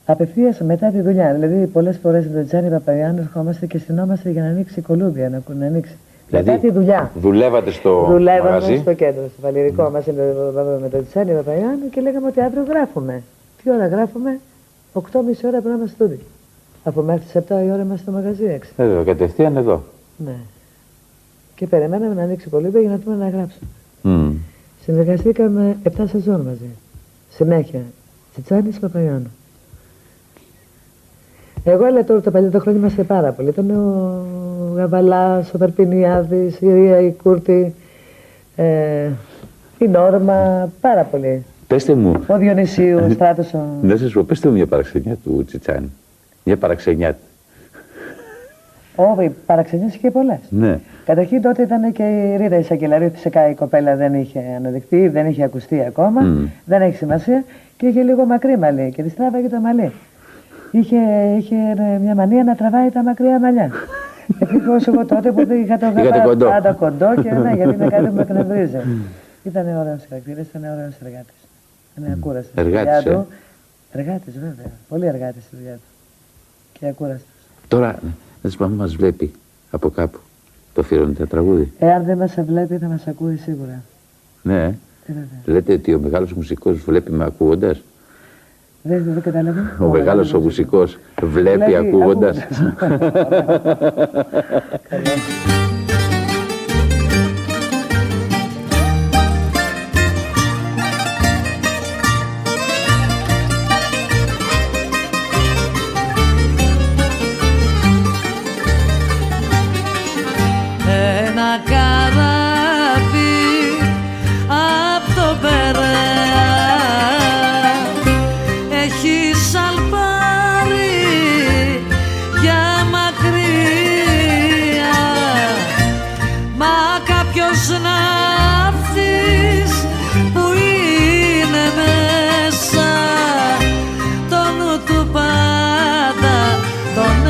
απευθείας μετά τη δουλειά. Δηλαδή, πολλές φορές με τον Τζάνι Παπαγιάννου ερχόμαστε και στυνόμαστε για να ανοίξει η κολούμπια, να, να ανοίξει. Δηλαδή, μετά τη δουλειά. Δουλεύατε στο Δουλεύαμε μαγαζί; στο κέντρο, στο Βαλυρικό μαζί με, με, με τον Τσάνι Παπαγιάννου και λέγαμε ότι αύριο γράφουμε. Τι ώρα γράφουμε, 8.30 ώρα πρέπει να είμαστε στούντι. Από μέχρι τις 7 η ώρα είμαστε στο μαγαζί 6. Εδώ, κατευθείαν εδώ. Ναι. Και περιμέναμε να ανοίξει η κολούμπια για να δούμε να γράψουμε. Μμ. Συνεργαστήκαμε 7 σεζόν μαζί. Συνέχεια. Τσιτσάνη Παπαγιάννου. Εγώ αλλά τώρα τα παλιά τα χρόνια είμαστε πάρα πολύ. Ήταν ο Γαβαλά, ο Περπινιάδη, η Ρία, η Κούρτη, ε, η Νόρμα, πάρα πολύ. Πέστε μου, Ο Διονυσίου, ο Στράτος, ο... να σας πω, πέστε μου μια παραξενιά του Τσιτσάνη. Μια παραξενιά. Ο, οι παραξενιές είχε πολλές. Ναι. Καταρχήν τότε ήταν και η Ρίτα Ισακελαρίου, φυσικά η κοπέλα δεν είχε αναδειχθεί, δεν είχε ακουστεί ακόμα, Μμ. δεν έχει σημασία και είχε λίγο μακρύ μαλλί και τη τράβαγε το μαλλί. Είχε, είχε ε, μια μανία να τραβάει τα μακριά μαλλιά. Ευτυχώς εγώ τότε που δεν είχα το Είχατε γάμπα κοντό. πάντα κοντό και ναι, γιατί είναι κάτι που με εκνευρίζει. Ήταν ωραίος χαρακτήρας, ήταν ωραίος εργάτης. Είναι ακούραστος. στη Εργάτης, δουλειά ε. του. Εργάτης βέβαια, πολύ εργάτης στη δουλειά του. Και ακούραστος. Τώρα, να σας πω, αν μας βλέπει από κάπου, το αφιερώνετε τραγούδι. Εάν δεν μας βλέπει θα μας ακούει σίγουρα. Ναι. Ε, βέβαια. Λέτε ότι ο μεγάλος μουσικός βλέπει με ακούγοντας. Δεν, δεν κατάλαβε. Ο μεγάλος ο μουσικός βλέπει Βλέπει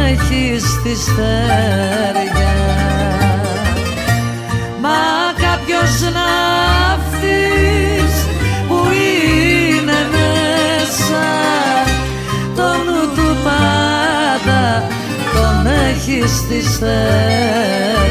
έχει στη στεριά Μα κάποιος ναύτης που είναι μέσα το νου του πάντα τον έχει στη στεριά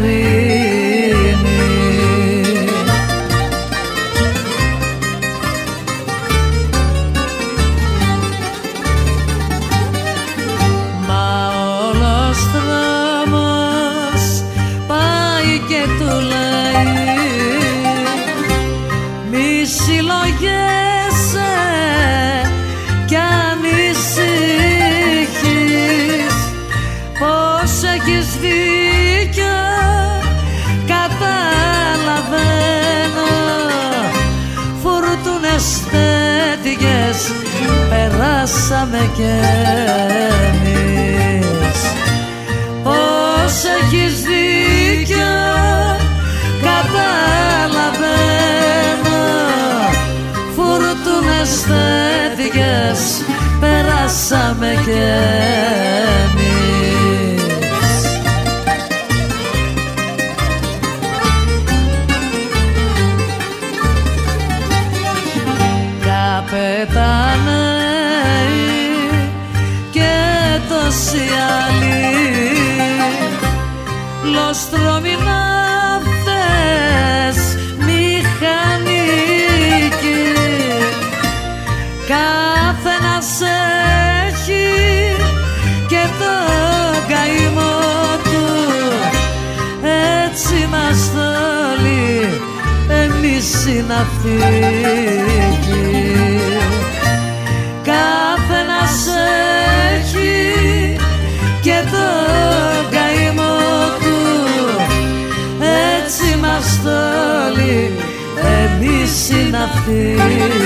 clear. make it. Οι ναυτικοί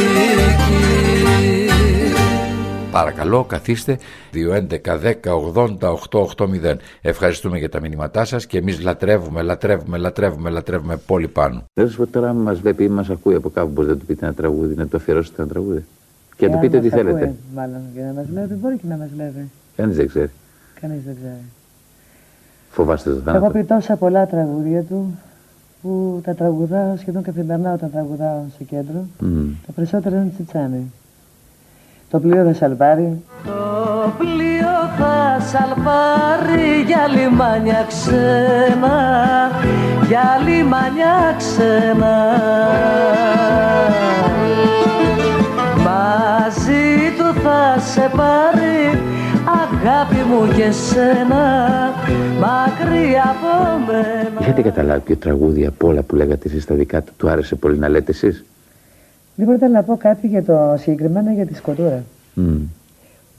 Παρακαλώ, καθίστε 2.11.10.80.880. Ευχαριστούμε για τα μηνύματά σας και εμείς λατρεύουμε, λατρεύουμε, λατρεύουμε, λατρεύουμε πολύ πάνω. Δεν σου πω τώρα, μας βλέπει ή μας ακούει από κάπου, μπορείτε να του πείτε ένα τραγούδι, να του αφιερώσετε ένα τραγούδι. Και να του αν πείτε μας τι θέλετε. ακούει, Μάλλον για να μας λέει, μπορεί και να μας λέει. Κανείς δεν ξέρει. Κανείς δεν ξέρει. Φοβάστε το Έχω θάνατο. πει τόσα πολλά τραγούδια του που τα τραγουδάω σχεδόν καθημερινά όταν τραγουδάω στο κέντρο. Μμμ. Τα περισσότερα είναι τσιτσάνι. Το πλοίο θα σαλπάρει. Το πλοίο θα σαλπάρει για λιμάνια ξένα, για λιμάνια ξένα. Μαζί του θα σε πάρει αγάπη μου και σένα, μακριά από μένα. Είχατε καταλάβει ποιο τραγούδι από όλα που λέγατε εσείς στα δικά του, του άρεσε πολύ να λέτε εσείς; Λοιπόν, ήθελα να πω κάτι για το συγκεκριμένα για τη σκοτούρα. Mm.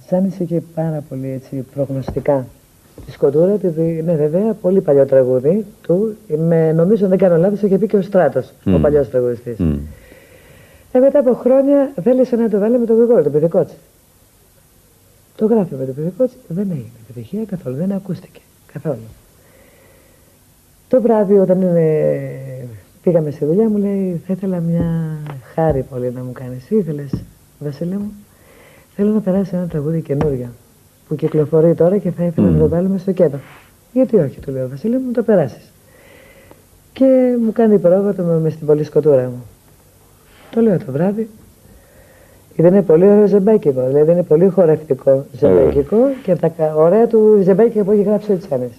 Τζάνης είχε πάρα πολύ έτσι, προγνωστικά. Τη σκοτούρα, επειδή είναι βέβαια πολύ παλιό τραγούδι του. Με, νομίζω, αν δεν κάνω λάθος, είχε πει και ο Στράτος, ο Μμ. παλιός τραγουδιστής. Mm. Ε, μετά από χρόνια θέλησε να το βάλει με τον Γρηγόρη, τον Πιδικότσι. Το γράφει με τον Πιδικότσι, δεν έγινε επιτυχία καθόλου, δεν ακούστηκε καθόλου. Το βράδυ όταν είναι, πήγαμε στη δουλειά μου λέει θα ήθελα μια χάρη πολύ να μου κάνεις. Τι ήθελες Βασίλη μου; Θέλω να περάσει ένα τραγούδι καινούριο που κυκλοφορεί τώρα και θα ήθελα να το βάλουμε στο κέντρο. Γιατί όχι, του λέω Βασίλη μου, το περάσεις. Και μου κάνει πρόβατο με, με στην πολύ σκοτούρα μου. Το λέω το βράδυ. Γιατί είναι πολύ ωραίο ζεμπέκικο. Δηλαδή είναι πολύ χορευτικό ζεμπέκικο και από τα κα- ωραία του ζεμπέκικα που έχει γράψει ο Τσάνης.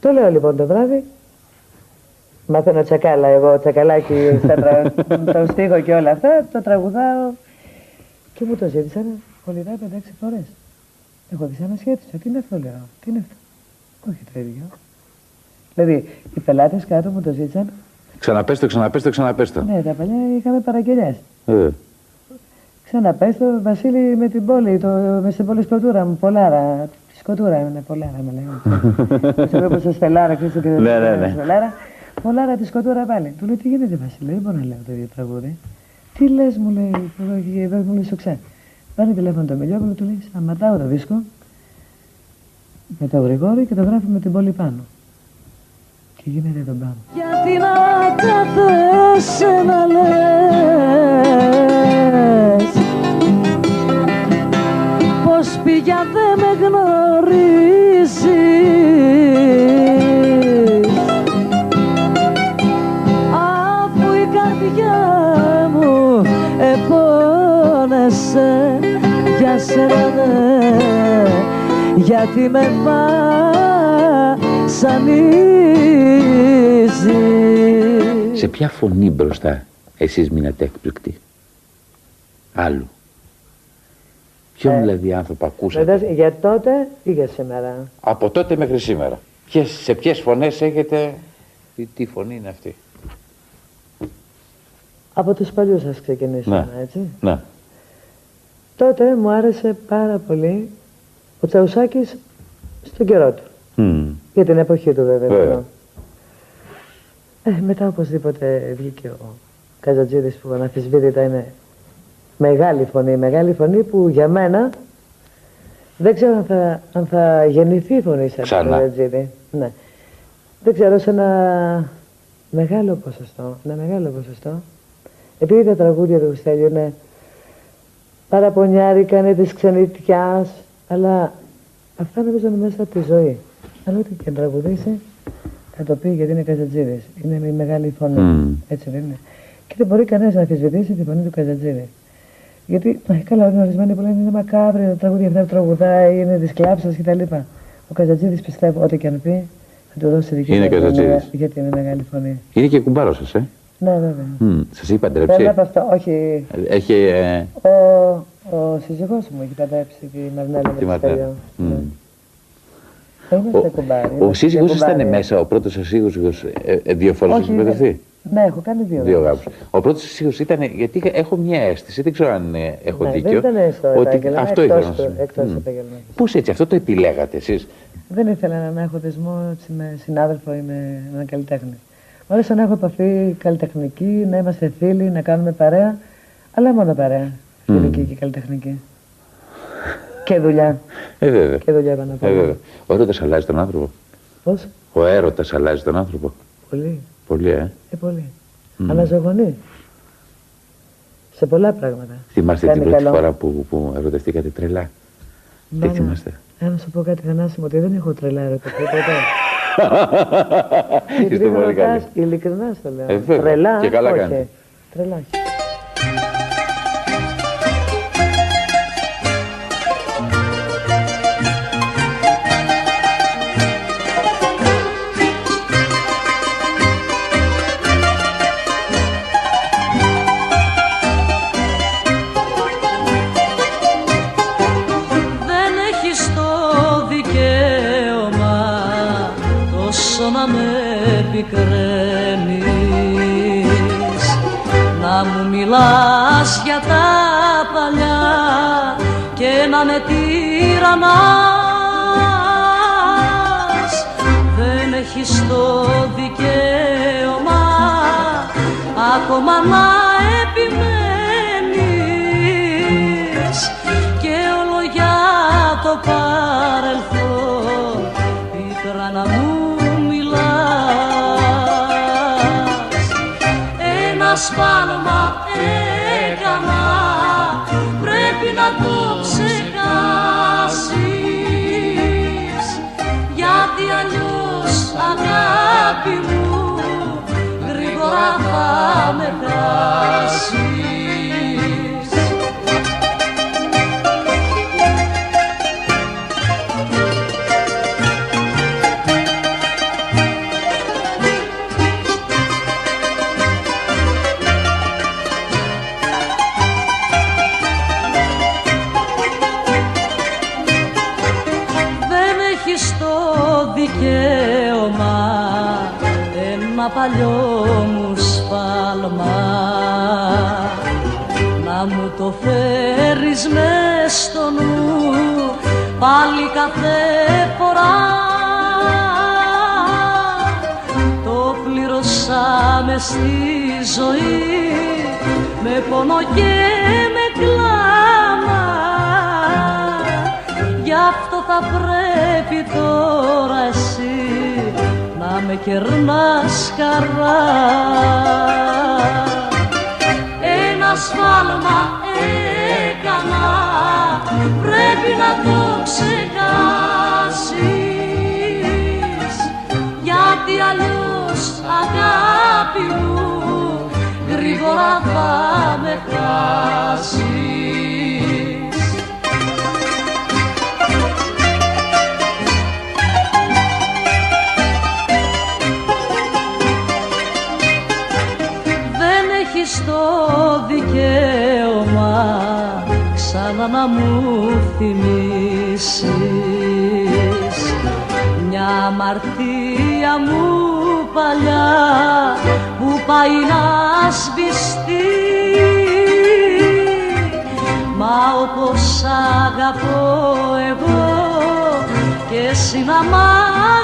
Το λέω λοιπόν το βράδυ. Μαθαίνω τσακάλα εγώ, τσακαλάκι στα τρα... το στίχο και όλα αυτά. Το τραγουδάω και μου το ζήτησαν χολιδά 5-6 φορές. Εγώ δυσανασχέτησα. Τι είναι αυτό λέω. Τι είναι αυτό; Όχι το ίδιο. Δηλαδή οι πελάτες κάτω μου το ζήτησαν. Ξαναπέστο, ξαναπέστο, ξαναπέστο. Ναι, τα παλιά είχαμε παραγγελιές. Ε. Ξαναπες το Βασίλη με την πόλη, το, με στην πόλη σκοτούρα μου, πολλάρα. Τη σκοτούρα είναι πολλάρα με λέγανε. Σε βλέπω στο Στελάρα, ξέρεις το Ναι, ναι, ναι. Στελάρα. Πολλάρα τη σκοτούρα πάλι. Του λέει τι γίνεται Βασίλη, δεν μπορώ να λέω το ίδιο τραγούδι. Τι λες μου λέει, εδώ- εδώ μου λέει στο ξέ. Πάρει τηλέφωνο το Μιλιόπουλο, του λέει σταματάω το δίσκο με το Γρηγόρη και το γράφει με την πόλη πάνω. Και γίνεται τον πάνω. Γιατί να κάθεσαι να λες πια δεν με γνωρίζεις Αφού η καρδιά μου επώνεσαι για σένα ναι γιατί με βασανίζεις Σε ποια φωνή μπροστά εσείς μείνατε έκπληκτοι; Άλλου. Ποιον δηλαδή άνθρωπο ακούσατε; Βεβαίως, για τότε ή για σήμερα. Από τότε μέχρι σήμερα. Ποιες, σε ποιες φωνές έχετε... Τι, τι φωνή είναι αυτή; Από τους παλιούς σας ξεκινήσουμε, Ναι. έτσι. Ναι. Τότε μου άρεσε πάρα πολύ ο Τσαουσάκης στον καιρό του. Μμ. Για την εποχή του βέβαια. Βέβαια. εννοώ. Ε, μετά οπωσδήποτε βγήκε ο Καζατζίδης που αναφυσβήτητα είναι Μεγάλη φωνή, μεγάλη φωνή που για μένα δεν ξέρω αν θα, αν θα γεννηθεί η φωνή σαν Ξανά. Ναι. Δεν ξέρω σε ένα μεγάλο ποσοστό, ένα μεγάλο ποσοστό. Επειδή τα τραγούδια του Στέλιου είναι παραπονιάρικα, είναι της ξενιτιάς, αλλά αυτά νομίζω είναι μέσα από τη ζωή. Αλλά ό,τι και να τραγουδήσει, θα το πει γιατί είναι Καζατζίδης. Είναι με μεγάλη φωνή. Μμ. Έτσι δεν είναι. Και δεν μπορεί κανένας να αμφισβητήσει τη φωνή του Καζατζίδη. Γιατί, ε, καλά, είναι ορισμένοι που λένε είναι μακάβρια, τα τραγούδια αυτά που τραγουδάει, είναι της κλάψα κτλ. Ο Καζατζίδης πιστεύω, ό,τι και αν πει, θα του δώσει δική Είναι του ερμηνεία, Καζατζίδης. Γιατί είναι μεγάλη φωνή. Είναι και κουμπάρο σα, ε. Ναι, βέβαια. Σας είπε Δεν παντρέψει. από αυτό, όχι. Έχει. Ε, Ο, ο σύζυγός μου έχει παντρέψει τη Μαρνέλα με τη τη Μαρτένα. Στέλιο. Μμ. Θα είμαστε Ο, κουμπάρι. ο είμαστε σύζυγός σας κουμπάρι. ήταν μέσα, ο πρώτος σας σύζυγος, ε, ε, δύο φορές Όχι, έχει παντρευτεί; Ναι, έχω κάνει δύο. Δύο γάμους. γάμους. Ο πρώτος σας σύζυγος ήταν, γιατί είχα- έχω μια αίσθηση, δεν ξέρω αν ε, έχω Ναι, δίκιο. Δεν ήταν στο επάγγελμα, αυτό εκτός, ήθελα να του- σας πω. εκτός Μμ. επαγγελματίας. Πώς έτσι, αυτό το επιλέγατε εσείς; Δεν ήθελα να έχω δεσμό έτσι, με συνάδελφο ή με έναν καλλιτέχνη. Μου άρεσε να έχω επαφή καλλιτεχνική, να είμαστε φίλοι, να κάνουμε παρέα, αλλά μόνο παρέα. Φιλική και καλλιτεχνική. Και δουλειά. Ε, βέβαια. Και δουλειά πάνω απ' Ε, όλα. βέβαια. Ο έρωτας αλλάζει τον άνθρωπο; Πώς; Ο έρωτας αλλάζει τον άνθρωπο; Πολύ. Πολύ, ε. Ε, πολύ. Αναζωογονεί. Σε πολλά πράγματα. Θυμάστε Κάνει την πρώτη καλό. φορά που, που ερωτευτήκατε τρελά. Μάνα, θυμάστε; ε, Να σου πω κάτι Θανάση ότι δεν έχω τρελά ερωτική ποτέ. Είστε Επειδή με πολύ καλοί. ρωτάς, ειλικρινά στο λέω. Ε, βέβαια. τρελά, Και καλά όχι. κάνετε. Τρελά, με πικραίνεις Να μου μιλάς για τα παλιά και να με τυραννάς. Δεν έχεις το δικαίωμα ακόμα να επιμένεις. Και όλο για το παρελθόν πίκρα να μου σφάλμα έκανα πρέπει να το ξεχάσεις. Γιατί αλλιώς αγάπη μου γρήγορα θα με χάσεις κάθε φορά. Το πληρώσαμε στη ζωή με πόνο και με κλάμα. Γι' αυτό θα πρέπει τώρα εσύ να με κερνάς χαρά. Ένας σφάλμα έκανα πρέπει να το ξεχάσεις. Γιατί αλλιώς αγάπη μου γρήγορα θα με χάσεις να μου θυμίσεις. Μια αμαρτία μου παλιά που πάει να σβηστεί. Μα όπως αγαπώ εγώ και εσύ να μ'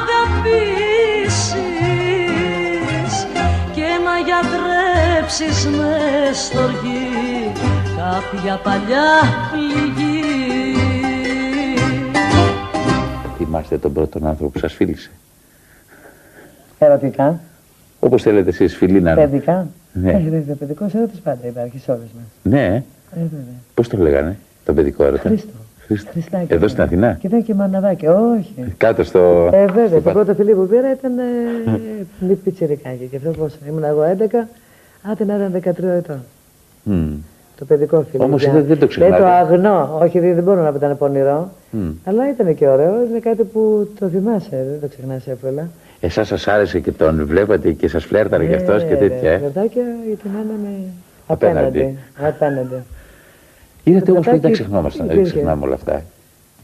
αγαπήσεις και να γιατρέψεις μες στοργή κάποια παλιά πληγή Θυμάστε τον πρώτον άνθρωπο που σας φίλησε. Ερωτικά, Όπως θέλετε εσείς, φιλή να είναι. παιδικά. Ναι. Ε, βέβαια, παιδικό έρωτα πάντα υπάρχει σε όλε μας. Ναι, Ε, βέβαια. πώς το λέγανε, τον παιδικό έρωτα. Χρήστο. Χρήστο. Χριστάκι. Εδώ στην Αθηνά; Και ήταν και μαναδάκι. Όχι. Κάτω στο... Ε, βέβαια, στο το πα- πρώτο φιλί που πήρα ήταν ε, μη πιτσιρικάκι. Και αυτό πόσο. Ήμουν εγώ 11, άντε να ήταν 13 ετών. Μμ. Το παιδικό φιλί. Όμως Για- δεν- δεν το ξεχνάτε. Δεν το αγνώ. Όχι, δεν δεν μπορώ να πω ήταν πονηρό. Μμ. Αλλά ήταν και ωραίο. Είναι κάτι που το θυμάσαι. Δεν το ξεχνάς εύκολα. Εσάς σας άρεσε και τον βλέπατε και σας φλέρταρε κι αυτός και Ε, τέτοια, ρε, ε; Φλερτάκια γιατί να είναι με... Απέναντι. απέναντι. Απέναντι. Είδατε Το όμως πριν τα φλερτάκι ξεχνόμασταν, δεν υπήρχε; ξεχνάμε όλα αυτά. Δεν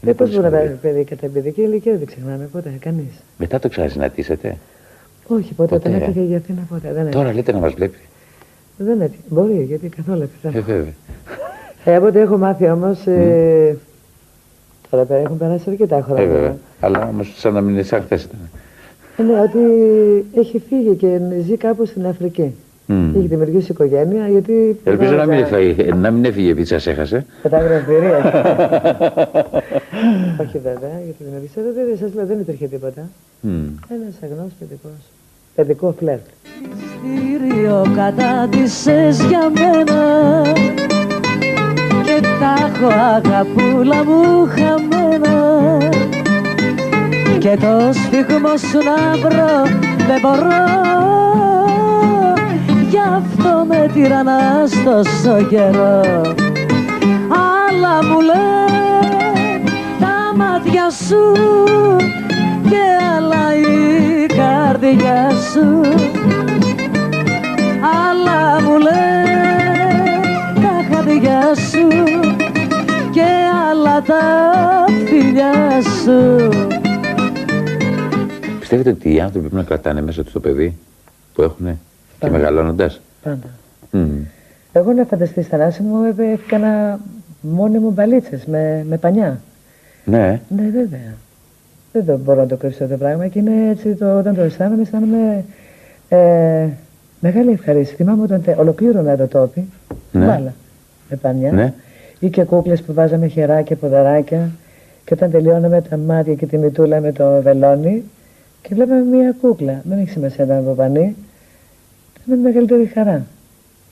Είναι πώς πολύ μπορεί να σημαντικό. πάει παιδί κατά παιδική ηλικία, δεν ξεχνάμε ποτέ, κανείς. Μετά το ξανασυναντήσετε. Όχι, ποτέ, όταν Ποτέ, ε. έφυγε για Αθήνα ποτέ. Δεν έφυγε. Τώρα λέτε να μας βλέπει. Δεν έφυγε. Μπορεί, γιατί καθόλου Ε, πιθανό. βέβαια. Ε, από ό,τι έχω μάθει όμως, ε, τώρα πέρα έχουν περάσει αρκετά χρόνια. Ε, βέβαια. Αλλά όμως σαν να μην είναι σαν χθες ήταν. Ε, ναι, ότι έχει φύγει και ζει κάπου στην Αφρική. Μμ. Έχει δημιουργήσει οικογένεια, γιατί... Ελπίζω να μην, πετάγανε- έφυγε, να μην έφυγε επειδή σας έχασε. Πετάγανε εμπειρία. Όχι βέβαια, γιατί δημιουργήσε. Δεν, δεν, σας λέω, δεν υπήρχε τίποτα. Μμ. Ένας αγνός παιδικός. Παιδικό φλερτ. Στήριο κατάτησες για μένα. Και τα έχω αγαπούλα μου χαμένα. Και το σφίγμο σου να βρω δεν μπορώ. Γι' αυτό με τυραννάς τόσο καιρό. Άλλα μου λέει τα μάτια σου και άλλα η καρδιά σου άλλα μου λέει τα χαδιά σου και άλλα τα φιλιά σου Πιστεύετε ότι οι άνθρωποι πρέπει να κρατάνε μέσα τους το παιδί που έχουν και Πάντα. μεγαλώνοντας; Πάντα. Μμ. Εγώ να φανταστείς Θανάση μου, ε, έκανα μόνη μου μπαλίτσες με, με πανιά. Ναι. Ναι, βέβαια. Δεν το μπορώ να το κρύψω το πράγμα και είναι έτσι, το, όταν το αισθάνομαι, αισθάνομαι ε, μεγάλη ευχαρίστηση. Θυμάμαι όταν τε- ολοκλήρωνα το τόπι, Ναι. βάλα με πανιά Ναι. ή και κούκλες που βάζαμε χεράκια, ποδαράκια και όταν τελειώναμε τα μάτια και τη μητούλα με το βελόνι και βλέπαμε μία κούκλα. Δεν έχει σημασία να ήταν από πανί. Ήταν μεγαλύτερη χαρά.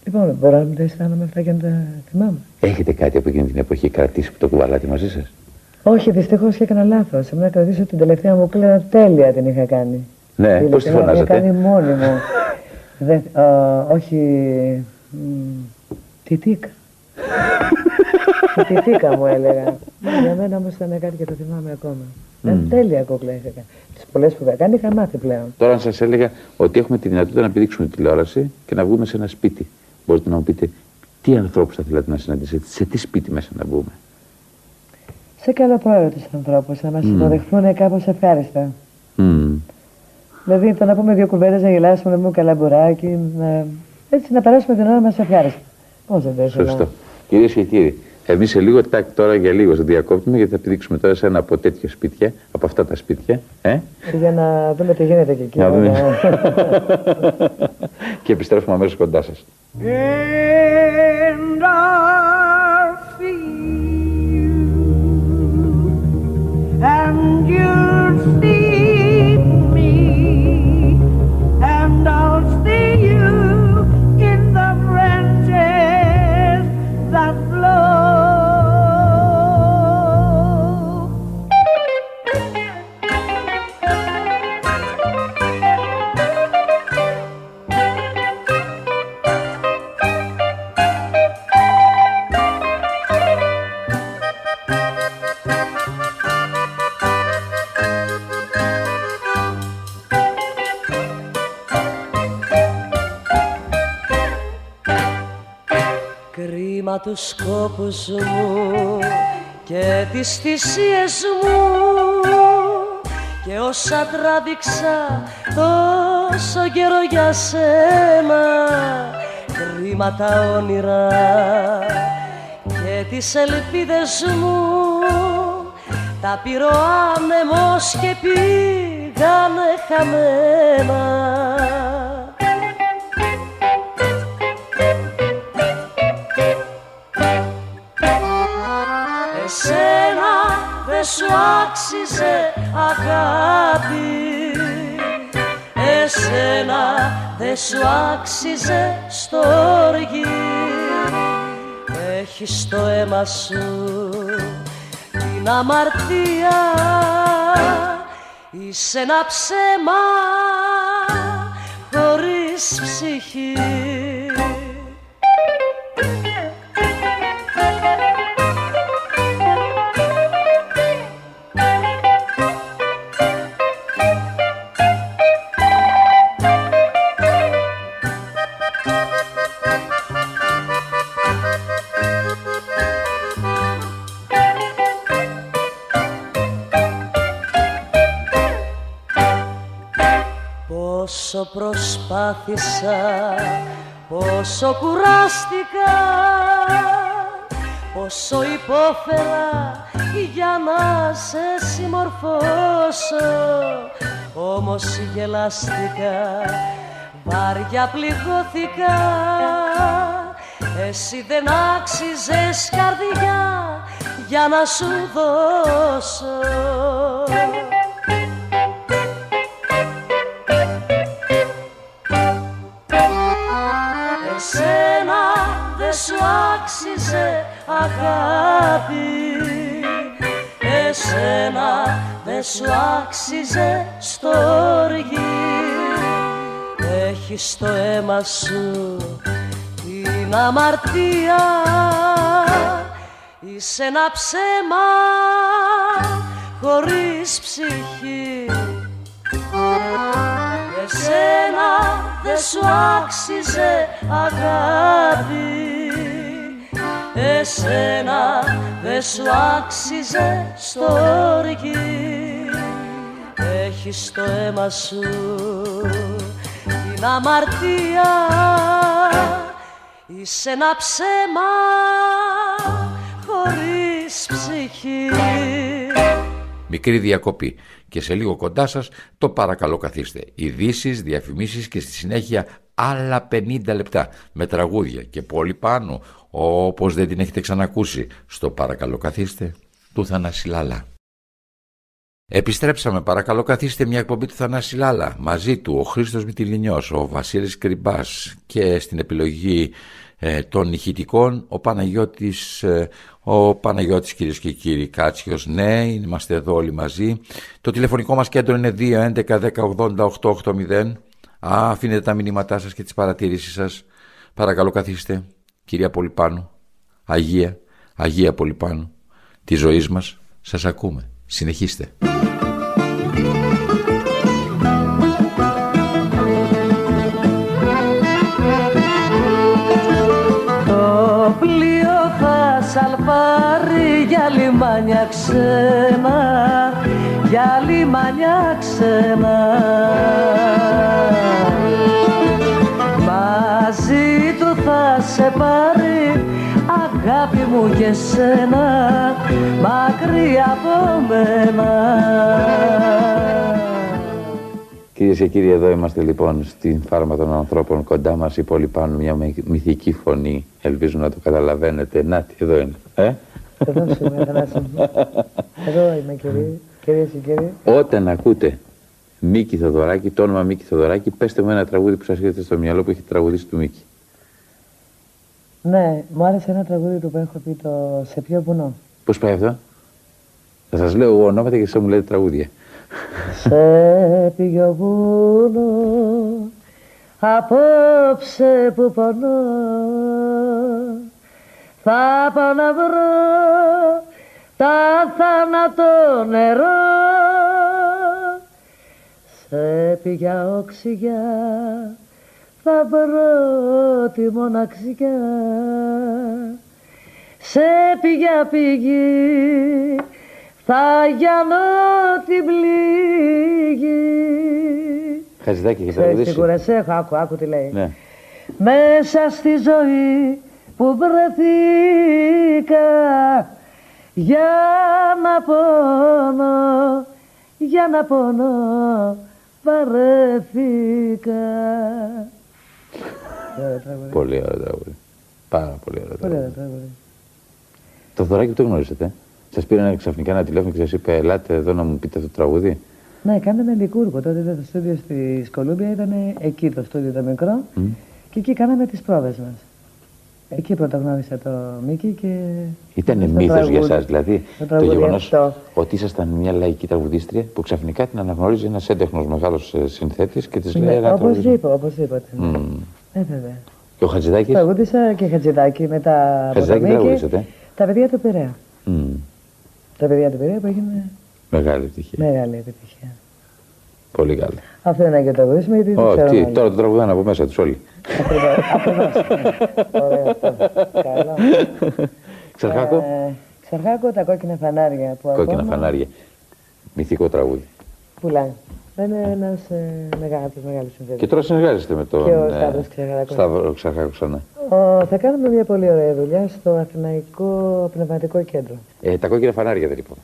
Λοιπόν, μπορώ να μην τα αισθάνομαι αυτά και να τα θυμάμαι. Έχετε κάτι από εκείνη την εποχή κρατήσει που το κουβαλάτε μαζί σας; Όχι, δυστυχώς και έκανα λάθος. Έμουν να κρατήσω την τελευταία μου κλαίνα τέλεια την είχα κάνει. Ναι, Την πώς τη είχα φωνάζατε; κάνει μόνη μου. Δεν, α, όχι. μ, Τιτίκα. Τιτίκα μου έλεγα. Ναι, Για μένα όμως ήταν κάτι και το θυμάμαι ακόμα. Ήταν τέλεια κούκλα είχα κάνει. Τις πολλές που είχα κάνει είχα μάθει πλέον. Τώρα αν σας έλεγα ότι έχουμε τη δυνατότητα να πηδήξουμε τηλεόραση και να βγούμε σε ένα σπίτι. Μπορείτε να μου πείτε τι ανθρώπους θα θέλατε να συναντήσετε, σε τι σπίτι μέσα να μπούμε. Σε καλοπροαίρετου ανθρώπου να μας υποδεχθούν κάπως ευχάριστα. Μμ. Δηλαδή το να πούμε δύο κουβέντες, να γελάσουμε, να πούμε καλαμπουράκι, να... έτσι να περάσουμε την ώρα μας ευχάριστα. Πώς δεν το ήθελα. Σωστό. Κυρίες και κύριοι, εμείς σε λίγο τάκ τώρα για λίγο θα διακόπτουμε γιατί θα πηδήξουμε τώρα σε ένα από τέτοια σπίτια, από αυτά τα σπίτια. Ε; Για να δούμε τι γίνεται και εκεί. Να δούμε. βέβαια. και επιστρέφουμε αμέσως κοντά σας. And I'll see and you'll see Κρίμα τους κόπους μου και τις θυσίες μου. Και όσα τράβηξα τόσο καιρό για σένα. Κρίμα τα όνειρα και τις ελπίδες μου. Τα πήρε ο άνεμος και πήγανε χαμένα άξιζε αγάπη. Εσένα δεν σου άξιζε στοργή. Έχεις στο αίμα σου την αμαρτία. Είσαι ένα ψέμα χωρίς ψυχή Πόσο προσπάθησα, πόσο κουράστηκα Πόσο υπόφερα για να σε συμμορφώσω. Όμως γελάστηκα, βάρια πληγώθηκα. Εσύ δεν άξιζες καρδιά για να σου δώσω άξιζε αγάπη. Εσένα δεν σου άξιζε στοργή Έχεις στο αίμα σου την αμαρτία. Είσαι ένα ψέμα χωρίς ψυχή. Εσένα δεν σου άξιζε αγάπη Εσένα δεν σου άξιζε στοργή Έχεις στο αίμα σου την αμαρτία. Είσαι ένα ψέμα χωρίς ψυχή. Μικρή διακοπή. Και σε λίγο κοντά σας το παρακαλώ καθίστε. Ειδήσεις, διαφημίσεις και στη συνέχεια άλλα 50 λεπτά με τραγούδια και πολύ πάνω όπως δεν την έχετε ξανακούσει στο παρακαλώ καθίστε. Του Θανάση Λάλα. Επιστρέψαμε παρακαλώ καθίστε μια εκπομπή του Θανάση Λάλα. Μαζί του ο Χρήστος Μητυλινιός, ο Βασίλης Κρυμπάς και στην επιλογή ε, των ηχητικών ο Παναγιώτης, ε, ο Παναγιώτης κυρίες και κύριοι Κάτσιος ναι είμαστε εδώ όλοι μαζί. Το τηλεφωνικό μας κέντρο είναι 2 11 10 80 880 Α, αφήνετε τα μηνύματά σας και τις παρατηρήσεις σας. Παρακαλώ καθίστε κυρία Πολυπάνου Αγία, Αγία Πολυπάνου τη ζωή μας σας ακούμε. Συνεχίστε. Το πλοίο θα σαλπάρει για λιμάνια ξένα για λιμάνια ξένα. Μαζί του θα σε πάρει αγάπη μου και σένα μακριά από μένα Κυρίες και κύριοι, εδώ είμαστε λοιπόν στην φάρμα των ανθρώπων. Κοντά μας η πόλη πάνω μια μυθική φωνή. Ελπίζω να το καταλαβαίνετε. Να, τι, εδώ είναι. Ε; Εδώ είμαι, Θανάση μου. Εδώ είμαι, κύριε. Κυρίες και κύριοι. Όταν ακούτε Μίκη Θοδωράκη, το όνομα Μίκη Θοδωράκη, πέστε μου ένα τραγούδι που σας έρχεται στο μυαλό που έχει τραγουδίσει του Μίκη. Ναι, μου άρεσε ένα τραγούδι του που έχω πει το «Σε ποιο βουνό». Πώς πάει αυτό, Θα σας λέω εγώ ονόματα και εσείς μου λέτε τραγούδια. Σε ποιο βουνό απόψε που πονώ θα πάω να βρω τα θάνατο νερό σε πηγιά οξυγιά θα βρω τη μοναξιά σε πηγιά πηγή θα γιανώ την πληγή Χαζηδάκι, έχεις Ξέρεις τι τραγουδήσει. κουρασέ έχω, άκου, άκου τι λέει Ναι. μέσα στη ζωή που βρεθήκα για να πονώ, για να πονώ βαρέθηκα. Ωραίο τραγούδι. Πολύ ωραίο τραγούδι. Πάρα πολύ ωραίο Πολύ ωραίο τραγούδι. τραγούδι. Το Θοδωράκη που το γνωρίσατε. Σας πήραν ξαφνικά ένα τηλέφωνο και σας είπε: Ελάτε εδώ να μου πείτε το τραγούδι. Ναι, κάναμε Λικούργο. Τότε ήταν το στούντιο στη Κολούμπια, ήταν εκεί το στούντιο το μικρό. Και εκεί κάναμε τις πρόβες μας. Εκεί πρώτα γνώρισα το Μίκη και. Ήταν στο μύθος για τραγούδι. εσά, δηλαδή Το το τραγούδι γεγονός αυτό. ότι ήσασταν μια λαϊκή τραγουδίστρια που ξαφνικά την αναγνωρίζει ένας έντεχνος μεγάλος συνθέτης και της λέει Ναι, ένα τραγούδι. οπωσδήποτε, οπωσδήποτε. Μμμ. Ε, βέβαια. Και ο Χατζηδάκης; Τραγούδισα και Χατζηδάκη μετά από το Χατζηδάκη Μίκη. τραγουδήσατε. Τα παιδιά του Πειραιά. Μμ. Τα παιδιά του Πειραιά που έγινε Μεγάλη επιτυχία. μεγάλη επιτυχία. Πολύ καλά. Αυτό είναι και το τραγουδίσουμε γιατί δεν Ω, ξέρω. τι, άλλο. τώρα το τραγουδάνε από μέσα τους όλοι. Ακριβώς, ακριβώς. Ωραίο αυτό. Καλό. Ξαρχάκο, Ε, Ξαρχάκο, τα κόκκινα φανάρια που κόκκινα ακόμα φανάρια. Μυθικό τραγούδι. πουλάει. Είναι ένας ε, μεγάλος, μεγάλος Και συνθέτης. τώρα συνεργάζεστε με τον Και ο ε, Σταύρος Ξαρχάκος. Σταύρο Ξαρχάκο ξανά. Ο, θα κάνουμε μια πολύ ωραία δουλειά στο Αθηναϊκό Πνευματικό Κέντρο. Ε, τα κόκκινα φανάρια δεν λοιπόν.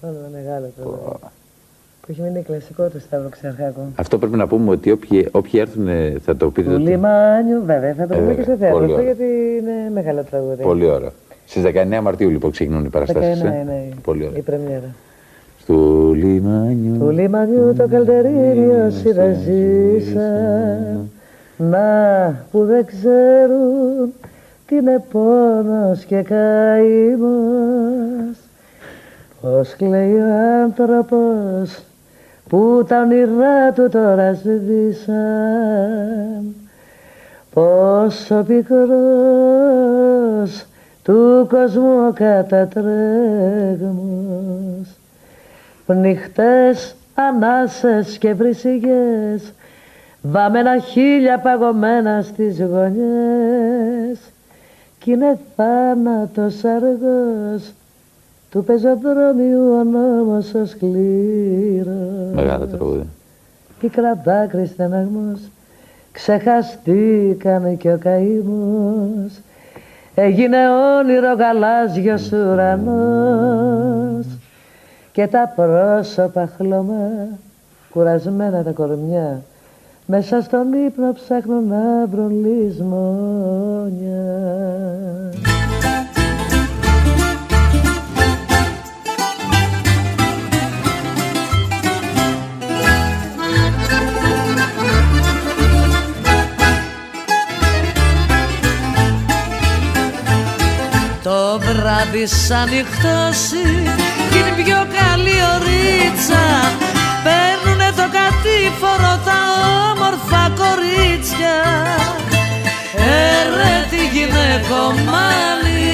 Το όνομα μεγάλο το Που έχει μείνει κλασικό του Σταύρο Ξαρχάκου. Αυτό πρέπει να πούμε ότι όποιοι, όποιοι έρθουν ε, θα το πείτε. Του το- Λιμάνιου, βέβαια, θα το Ε, πούμε και βέβαια, στο θέατρο. πολύ Αυτό ωραία. γιατί είναι μεγάλο τραγούδι. Πολύ ωραία. Στις 19 Μαρτίου λοιπόν ξεκινούν οι παραστάσεις. 19 είναι Πολύ η ωραία. πρεμιέρα. Στο λιμάνιο. Του λιμανιού το καλτερίνιο όσοι δεν ζήσαν Να που δεν ξέρουν τι είναι πόνος και καημός. Πως κλαίει ο άνθρωπος που τα όνειρά του τώρα σβήσαν. Πως ο πικρός του κόσμου ο κατατρέγμος Νυχτές, ανάσες και βρυσιγές Βάμενα χίλια παγωμένα στις γωνιές. Κι είναι θάνατος αργός Του πεζοδρόμιου ο νόμος ο σκληρός Μεγάλο τραγούδι. Πικρά δάκρυ στεναγμός Ξεχαστήκαμε και ο καημός. Έγινε όνειρο γαλάζιος ουρανός Και τα πρόσωπα χλωμά Κουρασμένα τα κορμιά Μέσα στον ύπνο ψάχνουν να βρουν λησμόνια. Το βράδυ σαν νυχτώσει την πιο καλή ωρίτσα Παίρνουνε το κατήφορο τα όμορφα κορίτσια. Έρε τη γυναικομάνη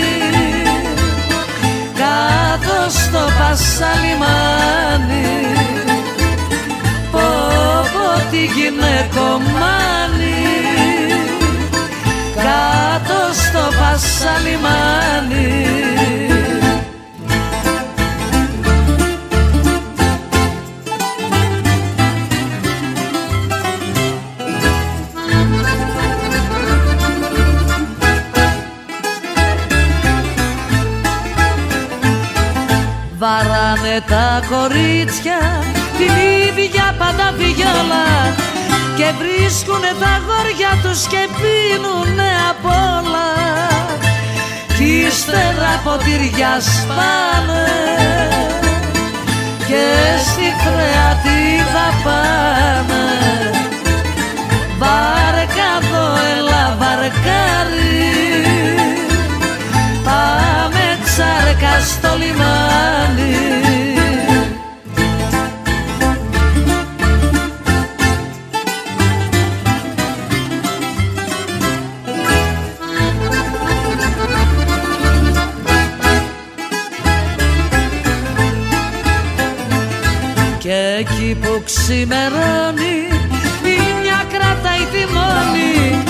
κάτω στο πασαλιμάνι. Πω πω τη γυναικομάνη κάτω στο πασαλιμάνι Βαράνε τα κορίτσια την ίδια πάντα βιόλα και βρίσκουνε τα γόρια τους και πίνουνε απ' όλα. Κι ύστερα ποτήρια σπάνε και στη φρεατίδα πάνε. Βάρκα Πάμε τσάρκα στο λιμάνι. Και εκεί που ξημερώνει η μια κρατάει τιμόνι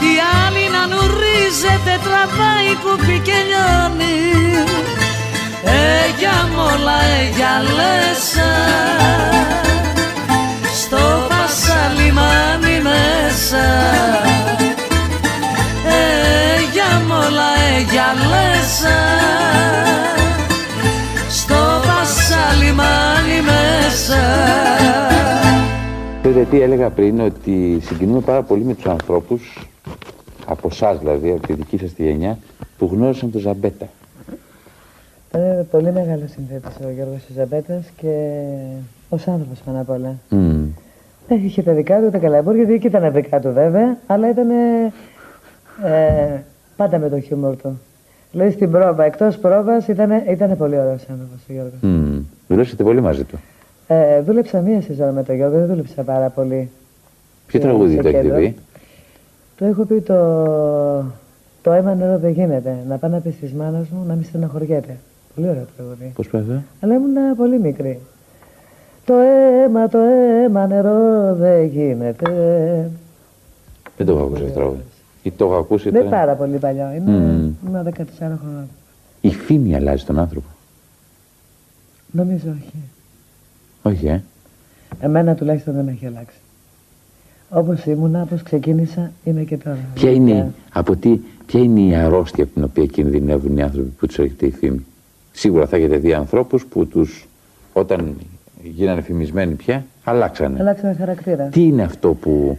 η άλλη να νουρίζεται τραβάει κουπί και λιώνει. Ε, για μόλα, ε, για λέσα στο πασαλιμάνι μέσα. Ε, για μόλα, ε, για λέσα στο πασαλιμάνι μέσα. Ξέρετε τι έλεγα πριν, ότι συγκινούμε πάρα πολύ με τους ανθρώπους, από εσάς δηλαδή, από τη δική σας τη γενιά, που γνώρισαν τον Ζαμπέτα. Ήταν πολύ μεγάλο συνθέτης ο Γιώργος Ζαμπέτας και ως άνθρωπος πάνω απ' όλα. Μμ. Ε, Είχε τα δικά του, τα καλαμπούρια, δεν ήταν τα δικά του βέβαια, αλλά ήταν ε, πάντα με το χιούμορ του. Δηλαδή στην πρόβα, εκτός πρόβας ήταν, ήταν πολύ ωραίος άνθρωπος ο Γιώργος. Μμ. Δουλέψατε πολύ μαζί του. Ε, δούλεψα μία σεζόν με τον Γιώργο, δεν δούλεψα πάρα πολύ. Ποιο σε- τραγούδι σε το έχετε κέντρο. Πει. Το έχω πει το, το αίμα νερό δεν γίνεται. Να πάει να πεις της μάνας μου να μην στεναχωριέται. Πολύ ωραίο τραγούδι. Πώς πάει αυτό. Αλλά ήμουν πολύ μικρή. Το αίμα, το αίμα νερό δεν γίνεται. Δεν το έχω ακούσει αυτό το τραγούδι. Ή το έχω ακούσει Δεν τώρα. πάρα πολύ παλιό. Είμαι, Μμμ. είμαι 14 χρονών. Η φήμη αλλάζει τον άνθρωπο. Νομίζω όχι. Όχι, ε. Εμένα τουλάχιστον δεν με έχει αλλάξει. Όπως ήμουνα, όπως ξεκίνησα, είμαι και τώρα. Ποια είναι, Βέβαια. από τι, ποια είναι η αρρώστια από την οποία κινδυνεύουν οι άνθρωποι που τους έρχεται η φήμη; Σίγουρα θα έχετε δει ανθρώπους που τους, όταν γίνανε φημισμένοι πια, αλλάξανε. Αλλάξαμε χαρακτήρα. Τι είναι αυτό που...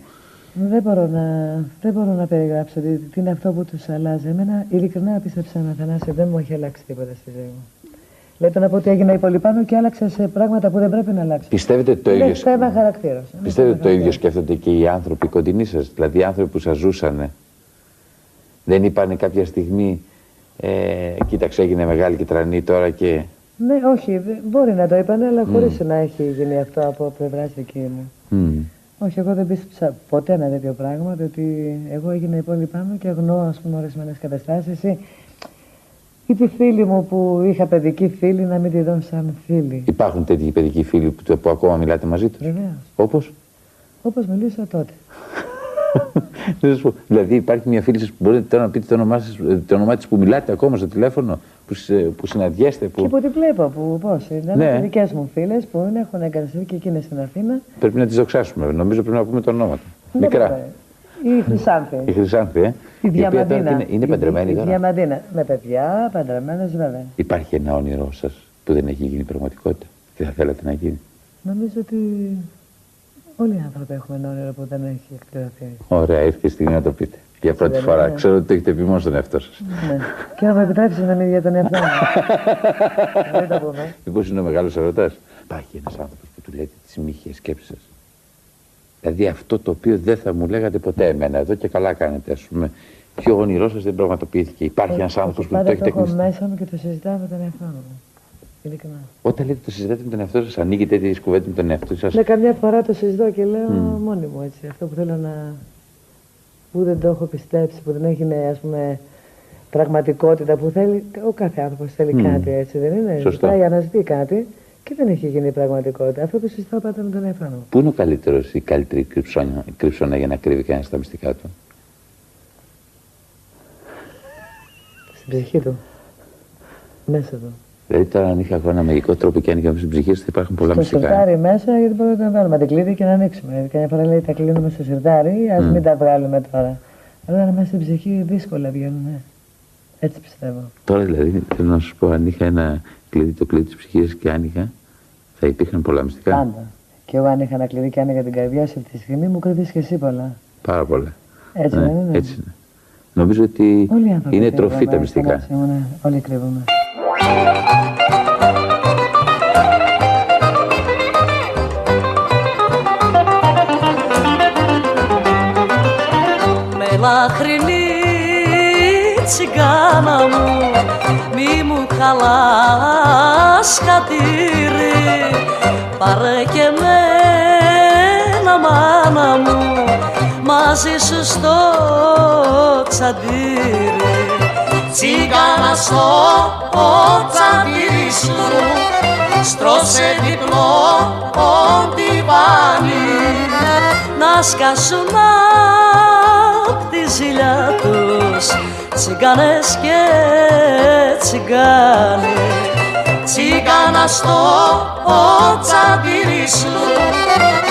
Δεν μπορώ, να, δεν μπορώ να περιγράψω τι, τι είναι αυτό που τους αλλάζει. Εμένα, ειλικρινά πίστεψα να Θανάση, δεν μου έχει αλλάξει τίποτα στη ζωή μου. Λέτε να πω ότι έγινα υπολοιπάνω και άλλαξα σε πράγματα που δεν πρέπει να αλλάξω. Πιστεύετε ότι το Είναι ίδιο... θέμα χαρακτήρας. Πιστεύετε ότι το ίδιο σκέφτονται και οι άνθρωποι κοντινοί σας, δηλαδή οι άνθρωποι που σας ζούσανε. Δεν είπανε κάποια στιγμή, ε, κοίταξε έγινε μεγάλη και τρανή τώρα και... Ναι, όχι, δε- μπορεί να το είπανε, αλλά χωρίς να έχει γίνει αυτό από πλευράς δική μου. Μμ. Όχι, εγώ δεν πίστεψα ποτέ ένα τέτοιο πράγμα, διότι εγώ έγινα υπόλοιπάνω και αγνώ, ας πούμε, ορισμένες καταστάσεις ή, ή τη φίλη μου που είχα παιδική φίλη να μην τη δω σαν φίλη. Υπάρχουν τέτοιοι παιδικοί φίλοι που, που ακόμα μιλάτε μαζί τους; Βεβαίως. Όπως; Όπως μιλούσα τότε. Να σας πω, δηλαδή υπάρχει μια φίλη σας που μπορείτε τώρα να πείτε το όνομά, σας, ε, το όνομά της που μιλάτε ακόμα στο τηλέφωνο, που, σε- που συναντιέστε, Και που που την βλέπω, που πώς. Ήταν Ναι. ναι. δικές μου φίλες που είναι, έχουν εγκατασταθεί και εκείνες στην Αθήνα. πρέπει να τις δοξάσουμε. Νομίζω πρέπει να πούμε τα ονόματα. Δεν Μικρά. μπορεί. Η Χρυσάνθη. Η Χρυσάνθη, ε. Η οποία τώρα τι Διαμαντίνα. είναι, είναι παντρεμένη η, τώρα. Η Διαμαντίνα. Με παιδιά, παντρεμένες βέβαια. Υπάρχει ένα όνειρό σας που δεν έχει γίνει πραγματικότητα; Και θα θέλατε να γίνει; Νομίζω ότι όλοι οι άνθρωποι έχουμε ένα όνειρο που δεν έχει εκπληρωθεί. Ωραία, ήρθε η στιγμή να το πείτε. Για πρώτη Δεν φορά. είναι. Ξέρω ότι το έχετε πει μόνο στον εαυτό σας. ναι. Και να μου επιτρέψει να μην για τον εαυτό μου. Δεν το πούμε. Μήπως είναι ο μεγάλος ερωτάς. Υπάρχει ένας άνθρωπος που του λέτε τις μύχιες σκέψεις σας; Δηλαδή αυτό το οποίο δεν θα μου λέγατε ποτέ εμένα εδώ και καλά κάνετε ας πούμε. Ποιο όνειρό σας δεν πραγματοποιήθηκε. Υπάρχει ένας άνθρωπος που το Πάντα έχετε έχω γνωστεί. μέσα μου και το συζητάω με τον εαυτό μου. Ειλικρινά. Όταν λέτε το συζητάτε με τον εαυτό σας, ανοίγετε τέτοιες κουβέντες με τον εαυτό σας. Ναι, καμιά φορά το συζητώ και λέω μόνη μου έτσι. Αυτό που θέλω να. που δεν το έχω πιστέψει, που δεν έχει ναι, ας πούμε πραγματικότητα που θέλει. Ο κάθε άνθρωπος θέλει Μμμ. κάτι έτσι, δεν είναι; Σωστά. Ζητάει, αναζητεί κάτι και δεν έχει γίνει πραγματικότητα. Αυτό το συζητάω πάντα με τον εαυτό μου. Πού είναι ο καλύτερος ή η καλύτερη κρυψώνα, κρυψώνα για να κρύβει κανένας τα μυστικά του; Στην ψυχή του. Μέσα του. Δηλαδή τώρα αν είχα εγώ ένα μαγικό τρόπο και άνοιγα μέσα στην ψυχή σας θα υπάρχουν πολλά Στο μυστικά. σιρτάρι μέσα, γιατί μπορούμε να βάλουμε την κλειδί και να ανοίξουμε. Καμιά φορά λέει τα κλείνουμε στο σιρτάρι, ας μην τα βγάλουμε τώρα. Αλλά μέσα στην ψυχή δύσκολα βγαίνουν. Ε. Έτσι πιστεύω. Τώρα δηλαδή θέλω να σας πω αν είχα ένα κλειδί το κλειδί της ψυχής σας και άνοιγα θα υπήρχαν πολλά μυστικά. Πάντα. Και εγώ αν είχα ένα κλειδί και άνοιγα την καρδιά σου αυτή τη στιγμή, μου κρυβείς και εσύ πολλά. Πάρα πολλά. Έτσι Ναι, δεν είναι; έτσι είναι. Νομίζω ότι Όλοι οι άνθρωποι είναι κρύβουμε, τροφή τα ε, μυστικά. Θανάση μου, ναι. Όλοι κρύβουμε. με λαχρινή τσιγκάνα μου μη μου χαλάς χατήρι. Πάρε και μένα μάνα μου μαζί σου στο τσαντήρι. Τσιγκάνα στο τσαντήρι σου στρώσε διπλό ποντιβάνι να σκάσουν απ' τη ζήλια τους τσιγκάνες και τσιγκάνοι. Τσιγκάνα στο τσαντήρι σου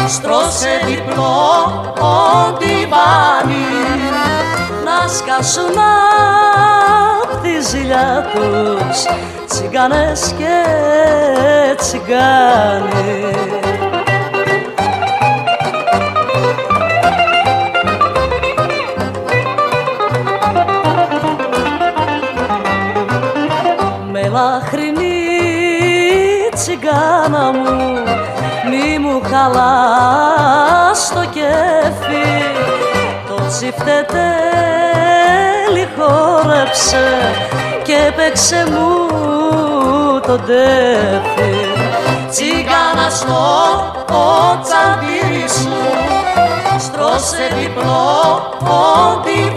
στρώσε διπλό ποντιβάνι να σκάσουν απ' τη ζήλια τους τσιγκάνες και τσιγκάνοι με λαχρινή τσιγκάνα μου μη μου χαλάς το κέφι. Το τσιφτετέλι χόρεψε και παίξε μου το τέφι τσιγκάνα στο τσαντήρι σου στρώσε διπλό πόντι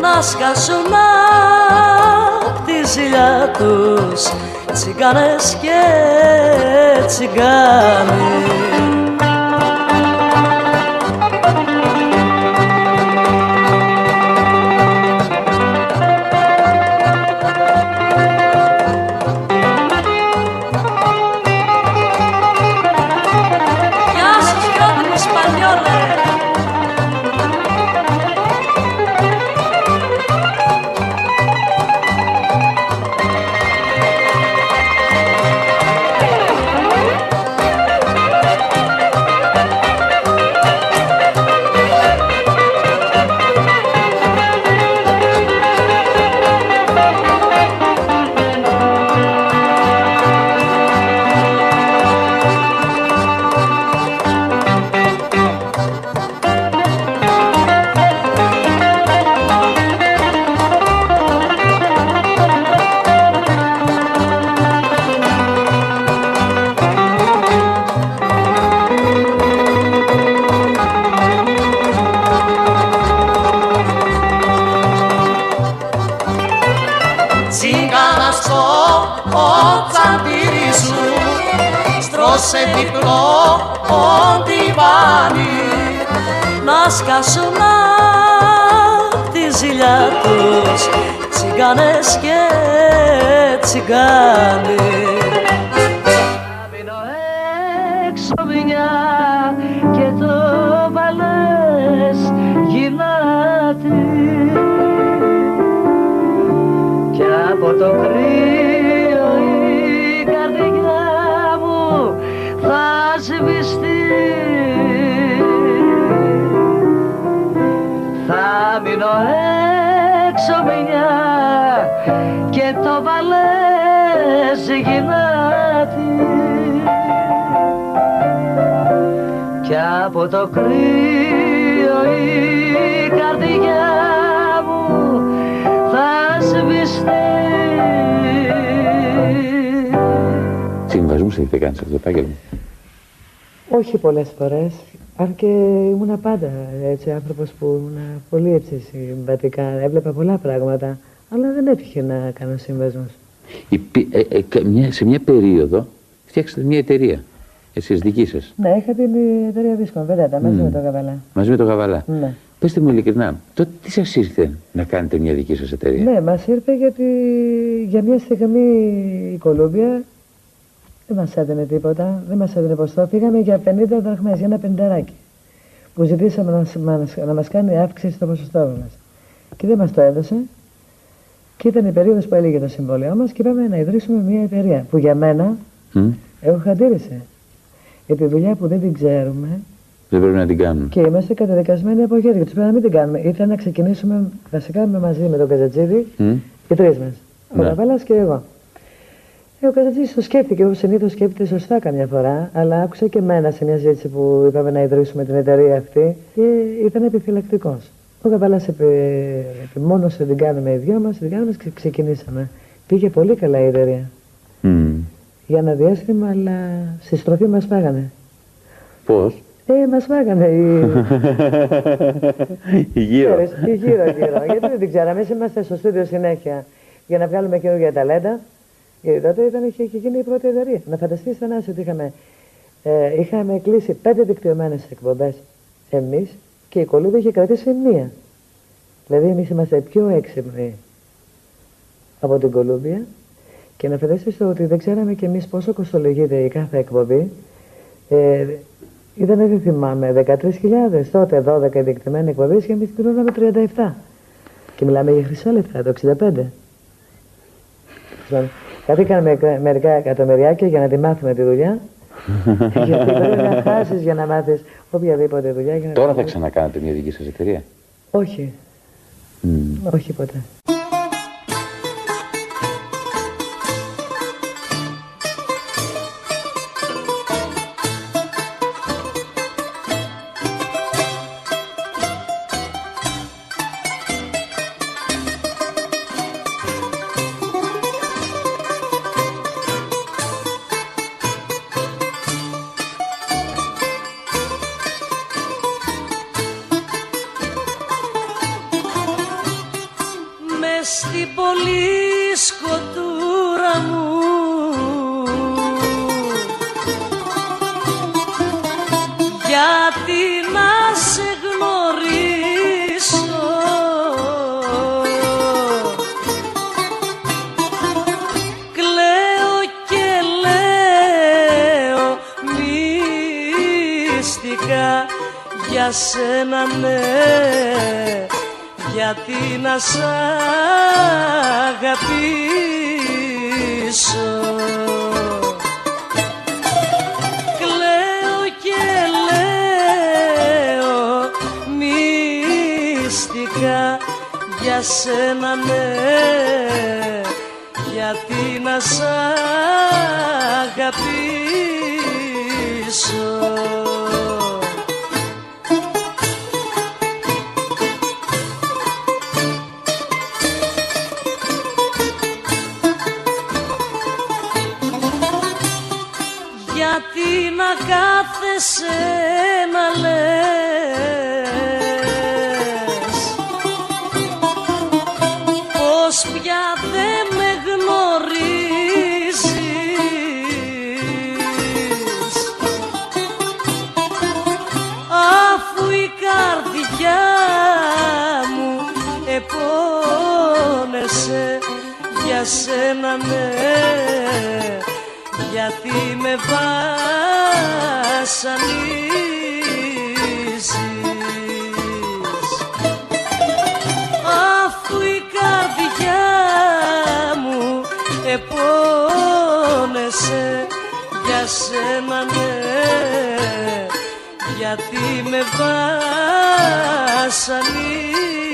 να σκάσουν απ' τη ζηλιά τους τσιγκάνες και τσιγκάνοι τσιγκάνοι από το κρύο η καρδιά μου θα σβηστεί Συμβασμούς έχετε κάνει σε αυτό το επάγγελμα; Όχι πολλές φορές, αν και ήμουν πάντα έτσι άνθρωπος που ήμουν πολύ έτσι συμβατικά, έβλεπα πολλά πράγματα, αλλά δεν έτυχε να κάνω συμβασμούς. Υπή- ε, ε, κα- μια- σε μια περίοδο φτιάξατε μια εταιρεία. Εσείς δική σας; Ναι, είχα την εταιρεία δίσκων, βέβαια, μαζί Μμμ. με τον Καβαλά. Μαζί με τον Γαβαλά. Ναι. Πετε μου ειλικρινά, τότε τι σας ήρθε να κάνετε μια δική σας εταιρεία; Ναι, μας ήρθε γιατί για μια στιγμή η Κολούμπια δεν μας έδινε τίποτα, δεν μας έδινε ποστό. Πήγαμε για 50 δραχμές, για ένα πενταράκι, που ζητήσαμε να, σ- μας- να μας κάνει αύξηση στο ποσοστό μας. Και δεν μας το έδωσε. Και ήταν η περίοδος που έλεγε το συμβόλαιό μας και είπαμε να ιδρύσουμε μια εταιρεία, που για μένα Μμ, έχω χαντήρισε. Γιατί δουλειά που δεν την ξέρουμε Δεν πρέπει να την κάνουμε. και είμαστε καταδικασμένοι από χέρια. Του πρέπει να μην την κάνουμε. Ήθελα να ξεκινήσουμε βασικά με μαζί με τον Καζατζίδη, Μμ, οι τρεις μας. Ο Ναι. Καβάλας και εγώ. Ε, ο Καζατζίδη το σκέφτηκε, όπως συνήθως σκέφτεται σωστά καμιά φορά, αλλά άκουσα και εμένα σε μια ζήτηση που είπαμε να ιδρύσουμε την εταιρεία αυτή και ήταν επιφυλακτικός. Ο Καβάλας επιμόνωσε να την κάνουμε οι δυο μας, την κάνουμε και ξεκινήσαμε. Πήγε πολύ καλά η εταιρεία. μμ. Για ένα διάστημα, αλλά στη στροφή μας φάγανε. Πώς; Ε, μας φάγανε οι. Γύρω. Ξέρεις, και γύρω γύρω. Γιατί δεν την ξέραμε, εμείς είμαστε στο στούντιο συνέχεια για να βγάλουμε καινούργια ταλέντα. Γιατί τότε ήταν, είχε, είχε γίνει η πρώτη εταιρεία. Να φανταστείς Θανάση ότι είχαμε, ε, είχαμε κλείσει πέντε δικτυωμένες εκπομπές εμείς και η Κολούμπη είχε κρατήσει μία. Δηλαδή εμείς είμαστε πιο έξυπνοι από την Κολούμπια και να φανταστείς το ότι δεν ξέραμε κι εμείς πόσο κοστολογείται η κάθε εκπομπή. Ε, ήταν, δεν θυμάμαι, 13.000 τότε, 12 διεκτημένοι εκπομπές και εμείς πληρώναμε 37. Και μιλάμε για χρυσά λεφτά, το 65. Λοιπόν, Καθήκαμε με- μερικά εκατομμυριάκια για να τη μάθουμε τη δουλειά. Γιατί πρέπει να χάσεις για να μάθεις οποιαδήποτε δουλειά. Για να Τώρα τη θα μάθεις. ξανακάνετε μια δική σας εταιρεία. Όχι, Μμ. όχι ποτέ. Γιατί να κάθεσαι να λες γιατί με βασανίζεις αφού η καρδιά μου επώνεσαι για σένα ναι. Γιατί με βασανίζεις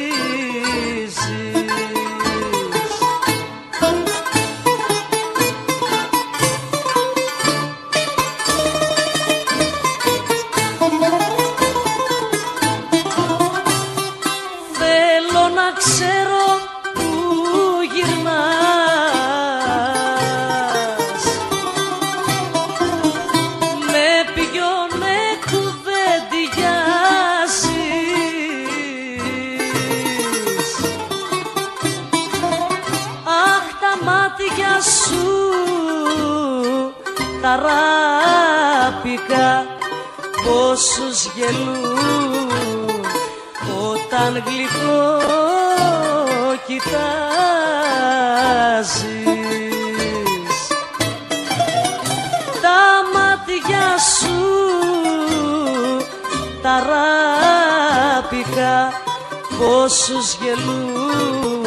πόσους γελούν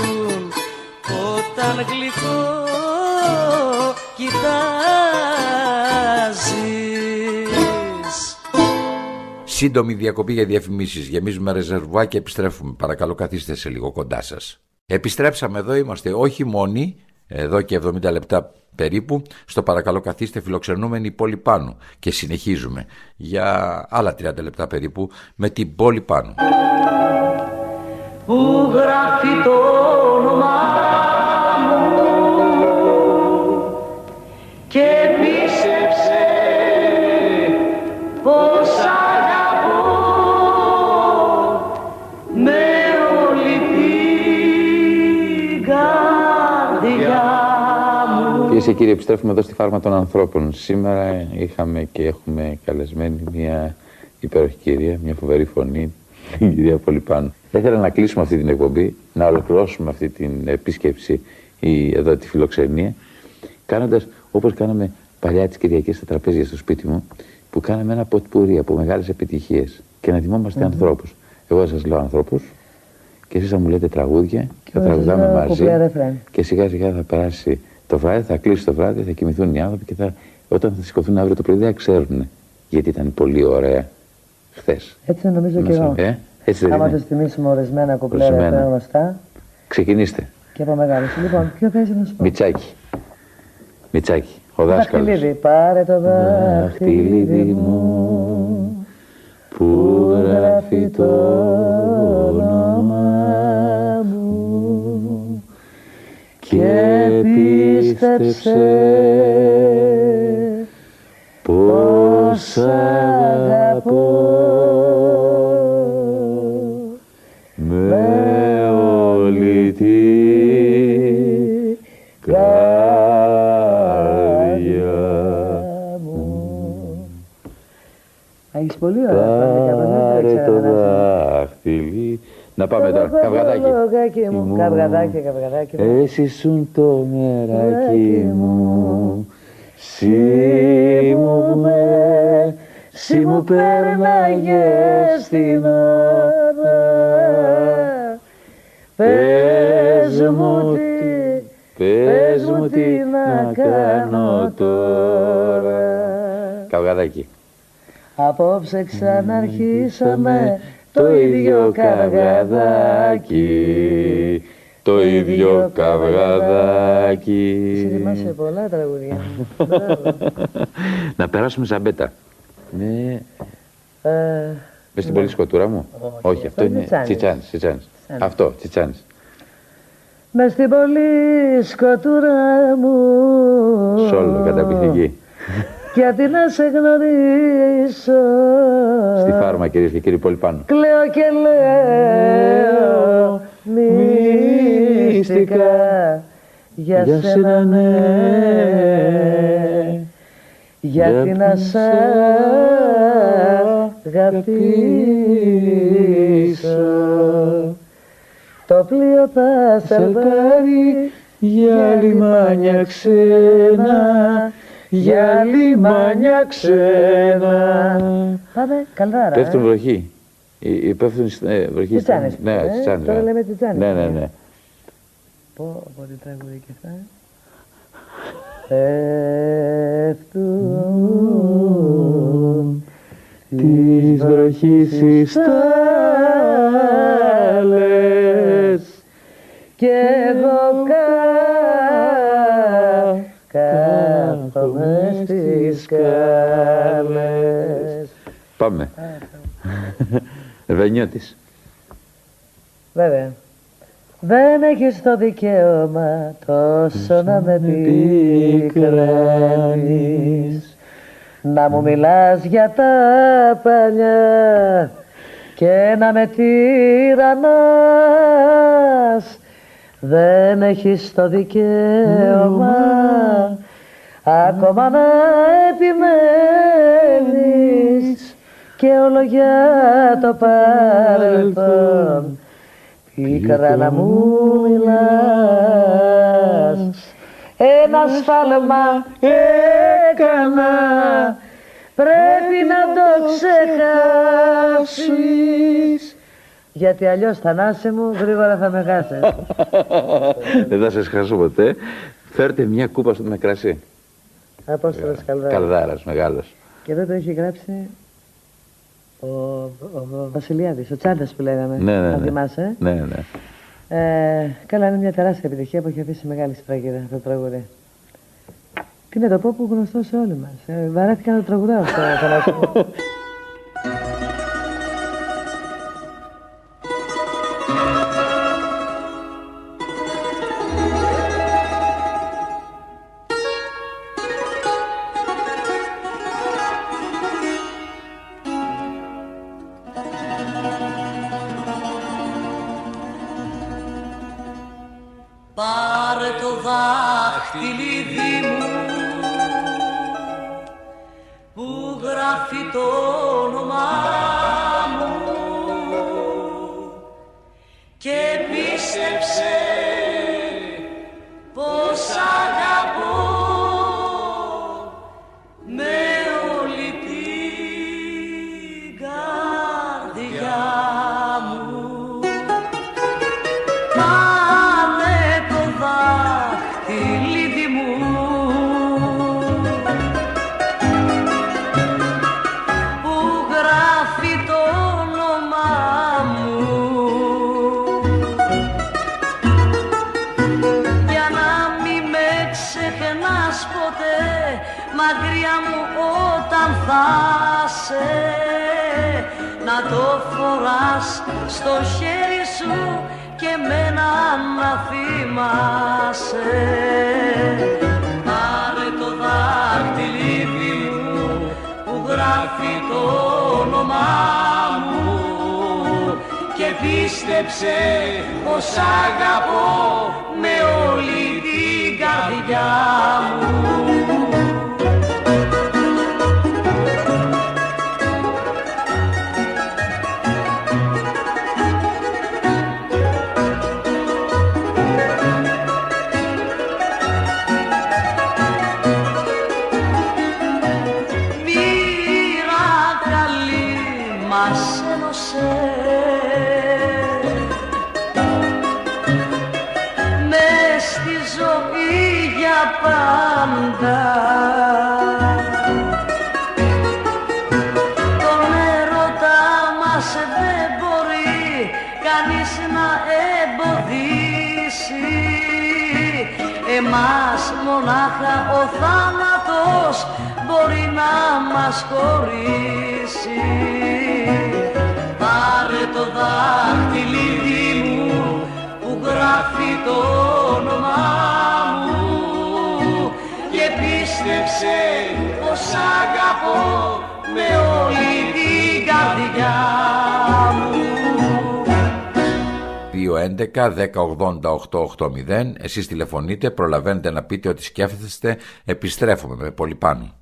όταν γλυκό κοιτάζεις Σύντομη διακοπή για διαφημίσεις. Γεμίζουμε ρεζερβουά και επιστρέφουμε. Παρακαλώ, καθίστε σε λίγο κοντά σας. Επιστρέψαμε εδώ, είμαστε όχι μόνοι, εδώ και 70 λεπτά περίπου, στο παρακαλώ καθίστε φιλοξενούμενη πόλη πάνω. Και συνεχίζουμε για άλλα 30 λεπτά περίπου με την πόλη πάνω. Που γράφει το όνομά μου και πίστεψε πως αγαπώ με όλη την καρδιά μου. Κυρίες και κύριοι, επιστρέφουμε εδώ στη φάρμα των ανθρώπων. Σήμερα είχαμε και έχουμε καλεσμένη μια υπέροχη κυρία, μια φοβερή φωνή, την κυρία Πολυπάνου. Θα ήθελα να κλείσουμε αυτή την εκπομπή, να ολοκληρώσουμε αυτή την επίσκεψη ή εδώ τη φιλοξενία, κάνοντας όπως κάναμε παλιά τις Κυριακές στα τραπέζια στο σπίτι μου, που κάναμε ένα ποτπουρί από μεγάλες επιτυχίες και να θυμόμαστε ανθρώπους. Εγώ σας λέω ανθρώπους και εσείς θα μου λέτε τραγούδια και θα εγώ σας τραγουδάμε λέω μαζί. κουπλέ ρεφρέν. Και σιγά σιγά θα περάσει το βράδυ, θα κλείσει το βράδυ, θα κοιμηθούν οι άνθρωποι και θα, όταν θα σηκωθούν αύριο το πρωί δεν θα ξέρουν γιατί ήταν πολύ ωραία χθες. Έτσι νομίζω και εγώ. Ε, έτσι δεν Άμα είναι. τους θυμίσουμε ορισμένα κουπλέ Ορισμένα. ρεφρέν γνωστά Ξεκινήστε. και από μεγάλους. Λοιπόν, ποιο θα ήθελα να σου πω; Μιτσάκι. Μιτσάκι. Ο Το δάσκαλος. δαχτυλίδι, πάρε το Δαχτυλίδι δαχτυλίδι μου μου που γράφει το όνομα μου και πίστεψε πως αγαπώ Πολύ ωραία. πραγματικά, δεν τα Πάρε ήξερα το να σου. δάχτυλι. Να πάμε τώρα. Καυγαδάκι. Καυγαδάκι μου. Καυγαδάκι, καυγαδάκι μου. Εσύ σου το μεράκι Μεράκι μου. Σι μου με, σι μου πέρναγες την ώρα. Πες μου τι, πες μου τι να κάνω τώρα. Καυγαδάκι. Απόψε ξαναρχίσαμε το ίδιο καυγαδάκι. Το ίδιο Εσύ καυγαδάκι. θυμάσαι πολλά τραγούδια. Μπράβο. Να περάσουμε ζαμπέτα. Ναι. Ε, Μες στην πολύ σκοτούρα μου. Όχι, αυτό αυτό είναι είναι τσιτσάνης. τσιτσάνης. τσιτσάνης. Τσιτσάνης. Αυτό, τσιτσάνης. Μες στην πολύ σκοτούρα μου Σόλο, καταπληκτική. Γιατί να σε γνωρίσω Στη φάρμα κυρίες και κύριοι πολύ πάνω. Κλαίω και λέω μυστικά Για Για σένα σένα ναι. Για Γιατί να να σ' σ' αγαπήσω Το πλοίο θα σαλπάρει για λιμάνια ξένα, για λιμάνια ξένα. Πάμε, καλδάρα Πέφτουν ε. βροχή. Οι- οι Πέφτουν ε, βροχή. Τσιτσάνες, στην- Ναι, ε, τσιτσάνες, τώρα ναι. λέμε τσιτσάνες. Ναι, ναι, ναι. Πω, πω τι τραγούδι και αυτά. Πέφτουν Της βροχής οι στάλες και σκάλες. Πάμε. Βενιώτης. Βέβαια. Δεν έχεις το δικαίωμα τόσο να με πικραίνεις Να μου μιλάς για τα παλιά και να με τυραννάς Δεν έχεις το δικαίωμα ακόμα να επιμένεις και όλο για το παρελθόν. Πίκρα να μου μιλάς. Ένα σφάλμα έκανα. Πρέπει να το ξεχάσεις γιατί αλλιώς θανάση μου γρήγορα θα με χάσεις Δεν θα σας χάσω ποτέ. Φέρτε μια κούπα στο με κρασί. Απόστολος Καλδάρης Καλδάρας μεγάλος. και εδώ το έχει γράψει ο, ο, ο Βασιλιάδης, ο Τσάντας που λέγαμε Ναι, ναι, αν ναι. θυμάσαι Ναι, ναι. Ε, καλά, είναι μια τεράστια επιτυχία που έχει αφήσει μεγάλη σφραγίδα αυτό το τραγούδι. Τι να το πω που γνωστό σε όλοι μας. Ε, βαρέθηκα να το τραγουδάω αυτό. γράφει το όνομά μου και πίστεψε πως αγαπώ με όλη την καρδιά μου αγαπώ με όλη την καρδιά μου. 211-1080-880 Εσείς τηλεφωνείτε, προλαβαίνετε να πείτε ότι σκέφτεστε. Επιστρέφουμε με πολύ πάνω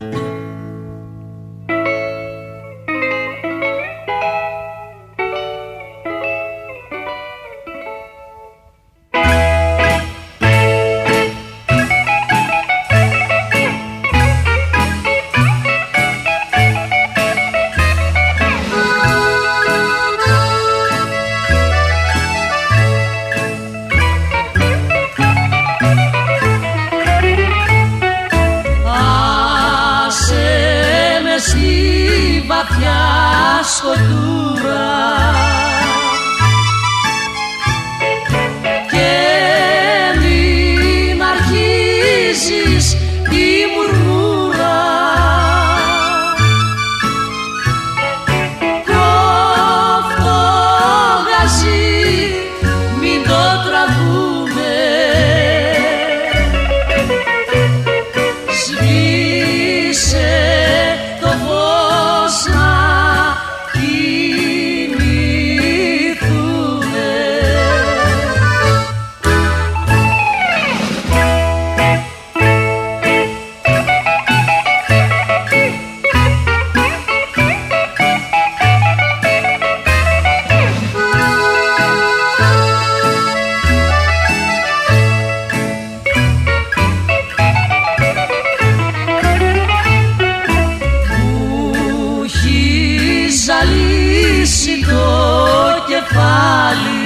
Salí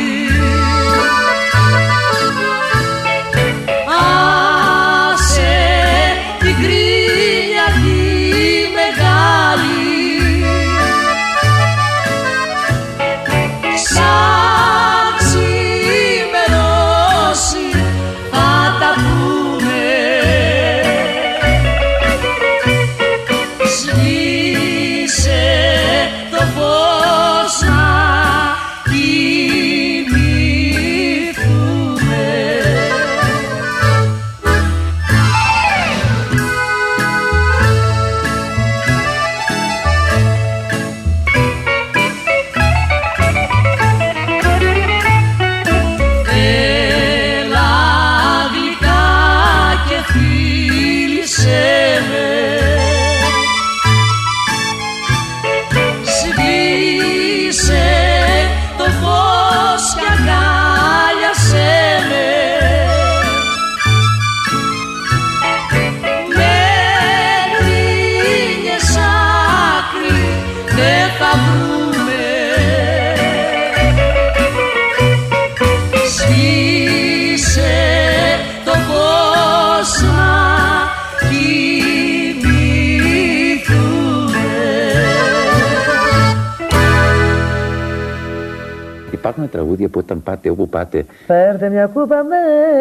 τραγούδια που όταν πάτε όπου πάτε Φέρτε μια κούπα με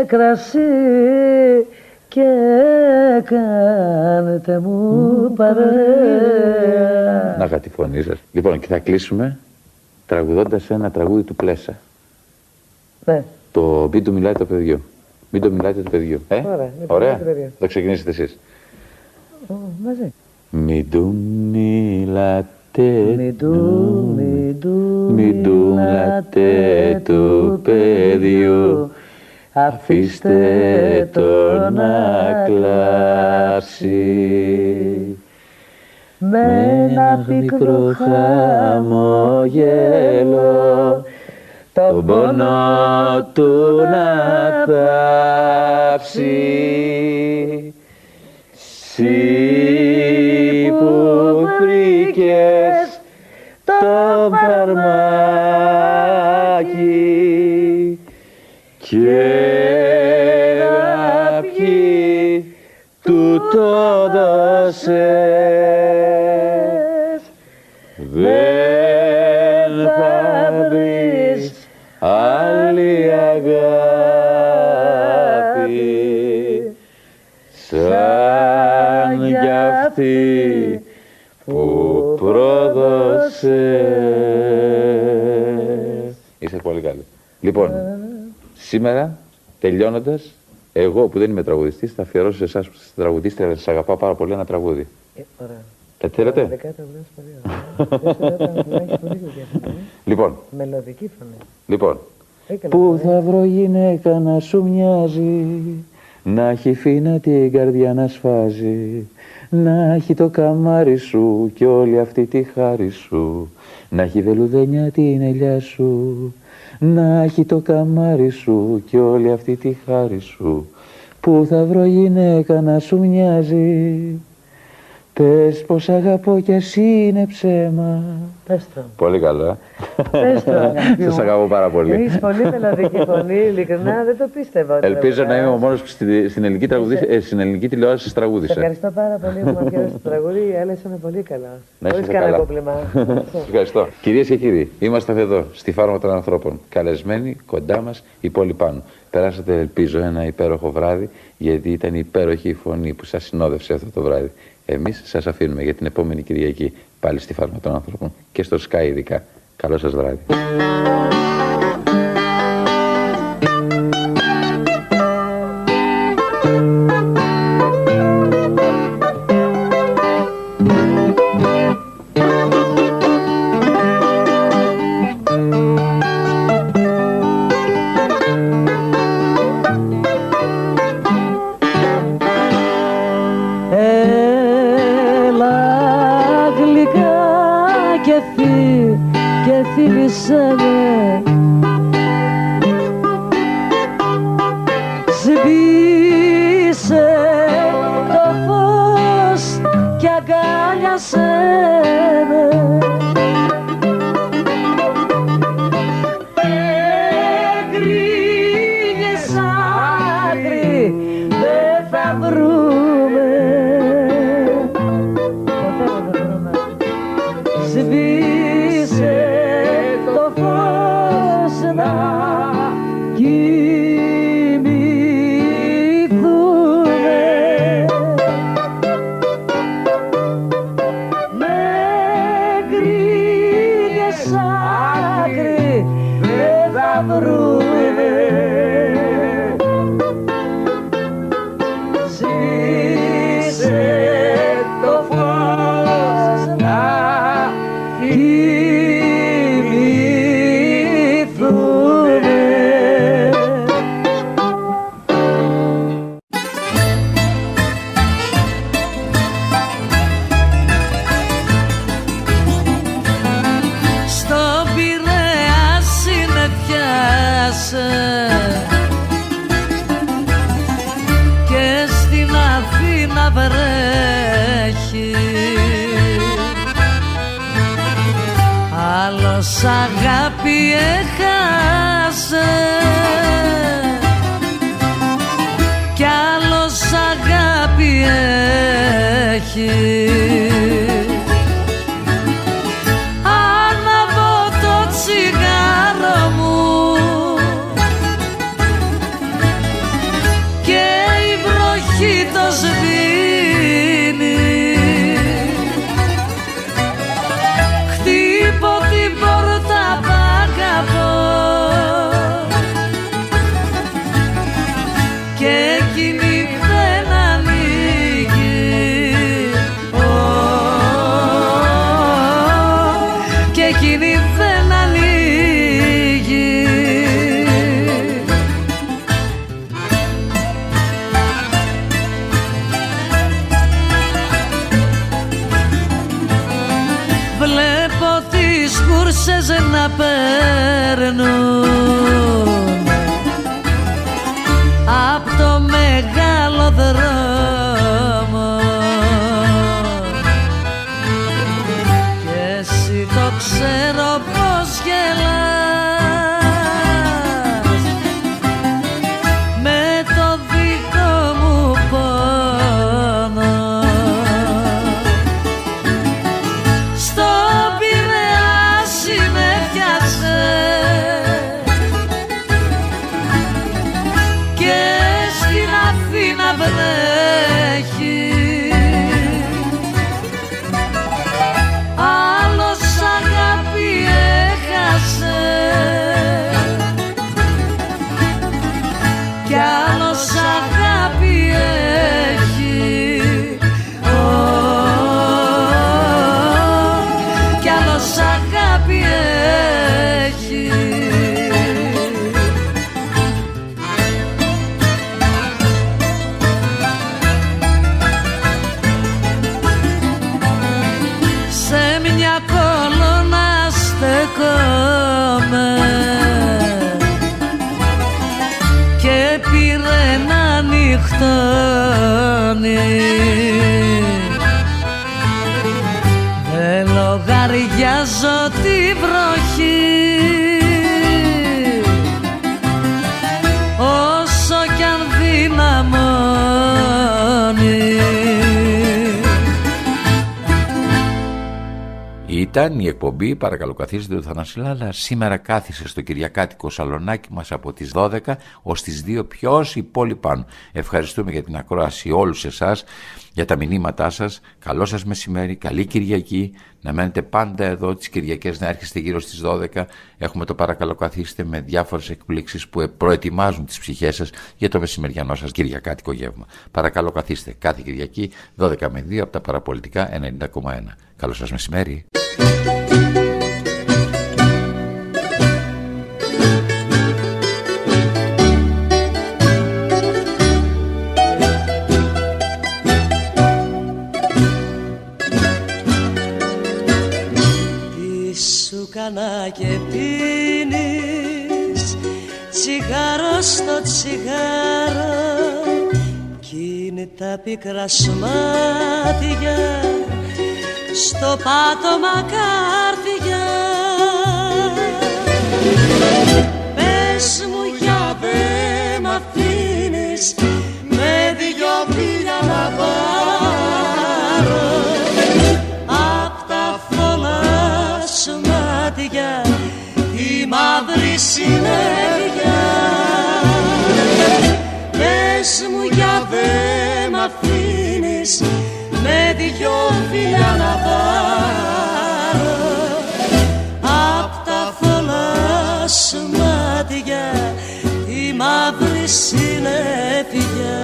κρασί και κάνετε μου παρέα. να είχα τη φωνή σας. Λοιπόν, και θα κλείσουμε τραγουδώντας ένα τραγούδι του Πλέσα. Ναι. Το μην του μιλάει το παιδιό. Μην το μιλάτε το παιδιό. Ε; Ωραία, μην το Ωραία. μιλάει το παιδιό. Θα ξεκινήσετε εσείς. Ω, Μαζί. Μην του μιλάτε Μην του, μην του, Μην του μιλάτε του παιδιού Αφήστε το να κλάψει. Με ένα πικρό χαμόγελο τον πόνο του να θάψει Συ που βρήκες το φαρμάκι και να πιει του το δώσες δεν θα βρεις άλλη αγάπη σαν κι αυτή που πρόδωσες. Είσαι πολύ καλή. Λοιπόν, σήμερα τελειώνοντας, εγώ που δεν είμαι τραγουδιστής θα αφιερώσω σε εσάς που είστε τραγουδίστρια, σας αγαπάω πάρα πολύ ένα τραγούδι. Ε, ωραία. Τα θέλετε; Δεκάτα βρες πολύ ωραία. Δεν σου λέω, τα έχεις πολύ ωραία. Λοιπόν, Μελωδική φωνή. λοιπόν, Όχι καλά Πού φωνή. θα βρω γυναίκα να σου μοιάζει Να έχει φίνα την καρδιά να σφάζει Να έχει το καμάρι σου και όλη αυτή τη χάρη σου Να έχει βελουδένια την ελιά σου Να έχει το καμάρι σου και όλη αυτή τη χάρη σου. Πού θα βρω γυναίκα να σου μοιάζει Πες πως αγαπώ κι εσύ είναι ψέμα Πες το. Πολύ καλό, ε. Πες το, αγαπητή Σας μου. αγαπώ πάρα πολύ. Έχεις πολύ μελωδική φωνή, ειλικρινά δεν το πίστευα. ότι Ελπίζω θα να είμαι ο περάσει. μόνος που στη- στην ελληνική, τραγουδί- ε, στην ελληνική τηλεόραση σας Σε τραγούδισα. ευχαριστώ πάρα πολύ που μου αφιέρωσες το τραγούδι. Οι άλλες είναι πολύ καλά. Να Χωρίς είστε κανένα καλά. κομπλιμά. Σας ευχαριστώ. Κυρίες και κύριοι, είμαστε εδώ στη φάρμα των ανθρώπων. Καλεσμένοι κοντά μας η πόλη πάνω. Περάσατε, ελπίζω, ένα υπέροχο βράδυ, γιατί ήταν υπέροχη η φωνή που σας συνόδευσε αυτό το βράδυ. Εμείς σας αφήνουμε για την επόμενη Κυριακή πάλι στη φάρμα των ανθρώπων και στο Sky ειδικά. Καλό σας βράδυ. Ήταν η εκπομπή, παρακαλώ καθίστε του Θανασιλάλα, σήμερα κάθισε στο Κυριακάτικο σαλονάκι μας από τις 12 ως τις 2 ποιος υπόλοιπαν. Ευχαριστούμε για την ακρόαση όλους εσάς, για τα μηνύματά σας. Καλό σας μεσημέρι, καλή Κυριακή, να μένετε πάντα εδώ τις Κυριακές, να έρχεστε γύρω στις 12. Έχουμε το παρακαλώ καθίστε με διάφορες εκπλήξεις που προετοιμάζουν τις ψυχές σας για το μεσημεριανό σας Κυριακάτικο γεύμα. Παρακαλώ καθίστε κάθε Κυριακή 12 με 2 από τα παραπολιτικά 90,1. Καλό σας μεσημέρι. Σου κανά και πίνεις τσιγάρο στο τσιγάρο κι είναι τα πικρά σου μάτια. Στο πάτωμα κάρδια για δε μ' αφήνεις με δυο φιλιά να πάρω. Απ' τα θολά σου μάτια τη μαύρη συνέφυγια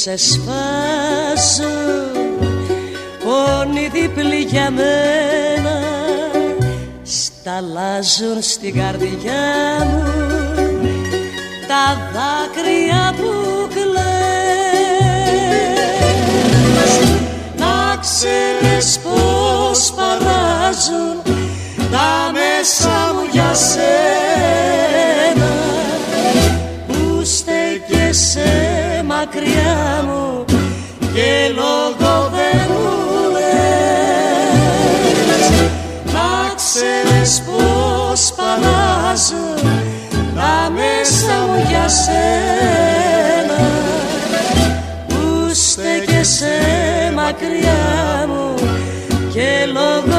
σε σφάζουν Πόνοι διπλοί για μένα Σταλάζουν στην καρδιά μου Τα δάκρυα που κλαις Να ξέρεις πως παράζουν Τα μέσα μου για σένα που στέκεσαι μακριά μου και λόγο δεν μου λες. Να ξέρεις πως παλάζουν τα μέσα μου για σένα. Που στέκεσαι μακριά μου και λόγο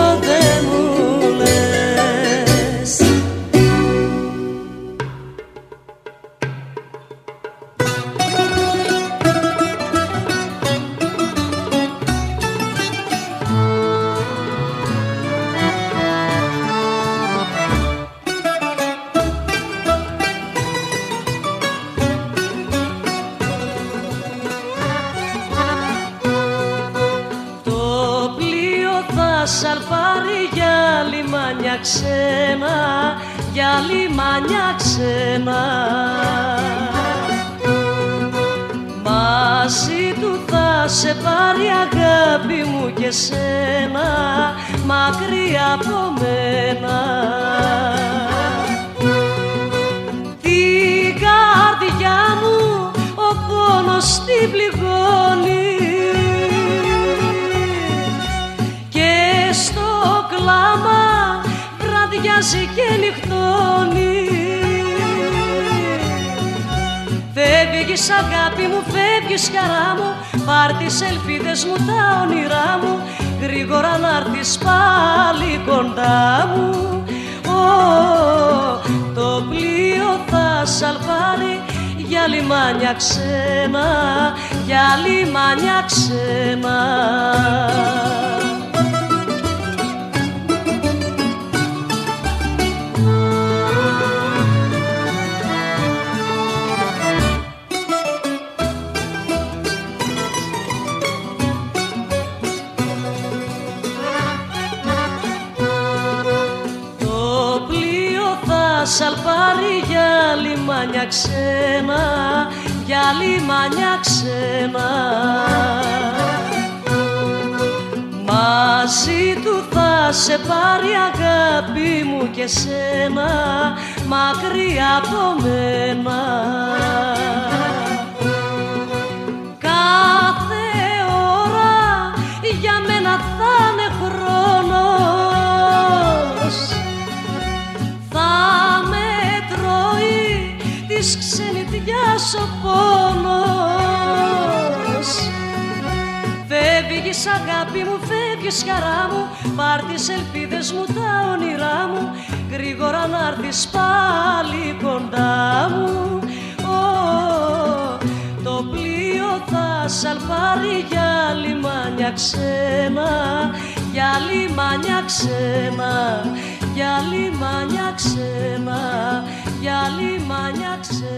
τις ελπίδες μου, τα όνειρά μου Γρήγορα να έρθεις πάλι κοντά μου. Το πλοίο θα σαλπάρει για λιμάνια ξένα Για λιμάνια ξένα λιμάνια ξένα. Μαζί του θα σε πάρει αγάπη μου και σένα, μακριά από μένα. Κάθε ώρα για μένα θα είναι χρόνος της ξενιτιάς ο αγάπη μου φεύγεις χαρά μου Πάρ' τις ελπίδες μου τα όνειρά μου Γρήγορα να έρθεις πάλι κοντά μου. Το πλοίο θα σαλπάρει για λιμάνια ξένα Για λιμάνια ξένα Για λιμάνια ξένα Για λιμάνια ξένα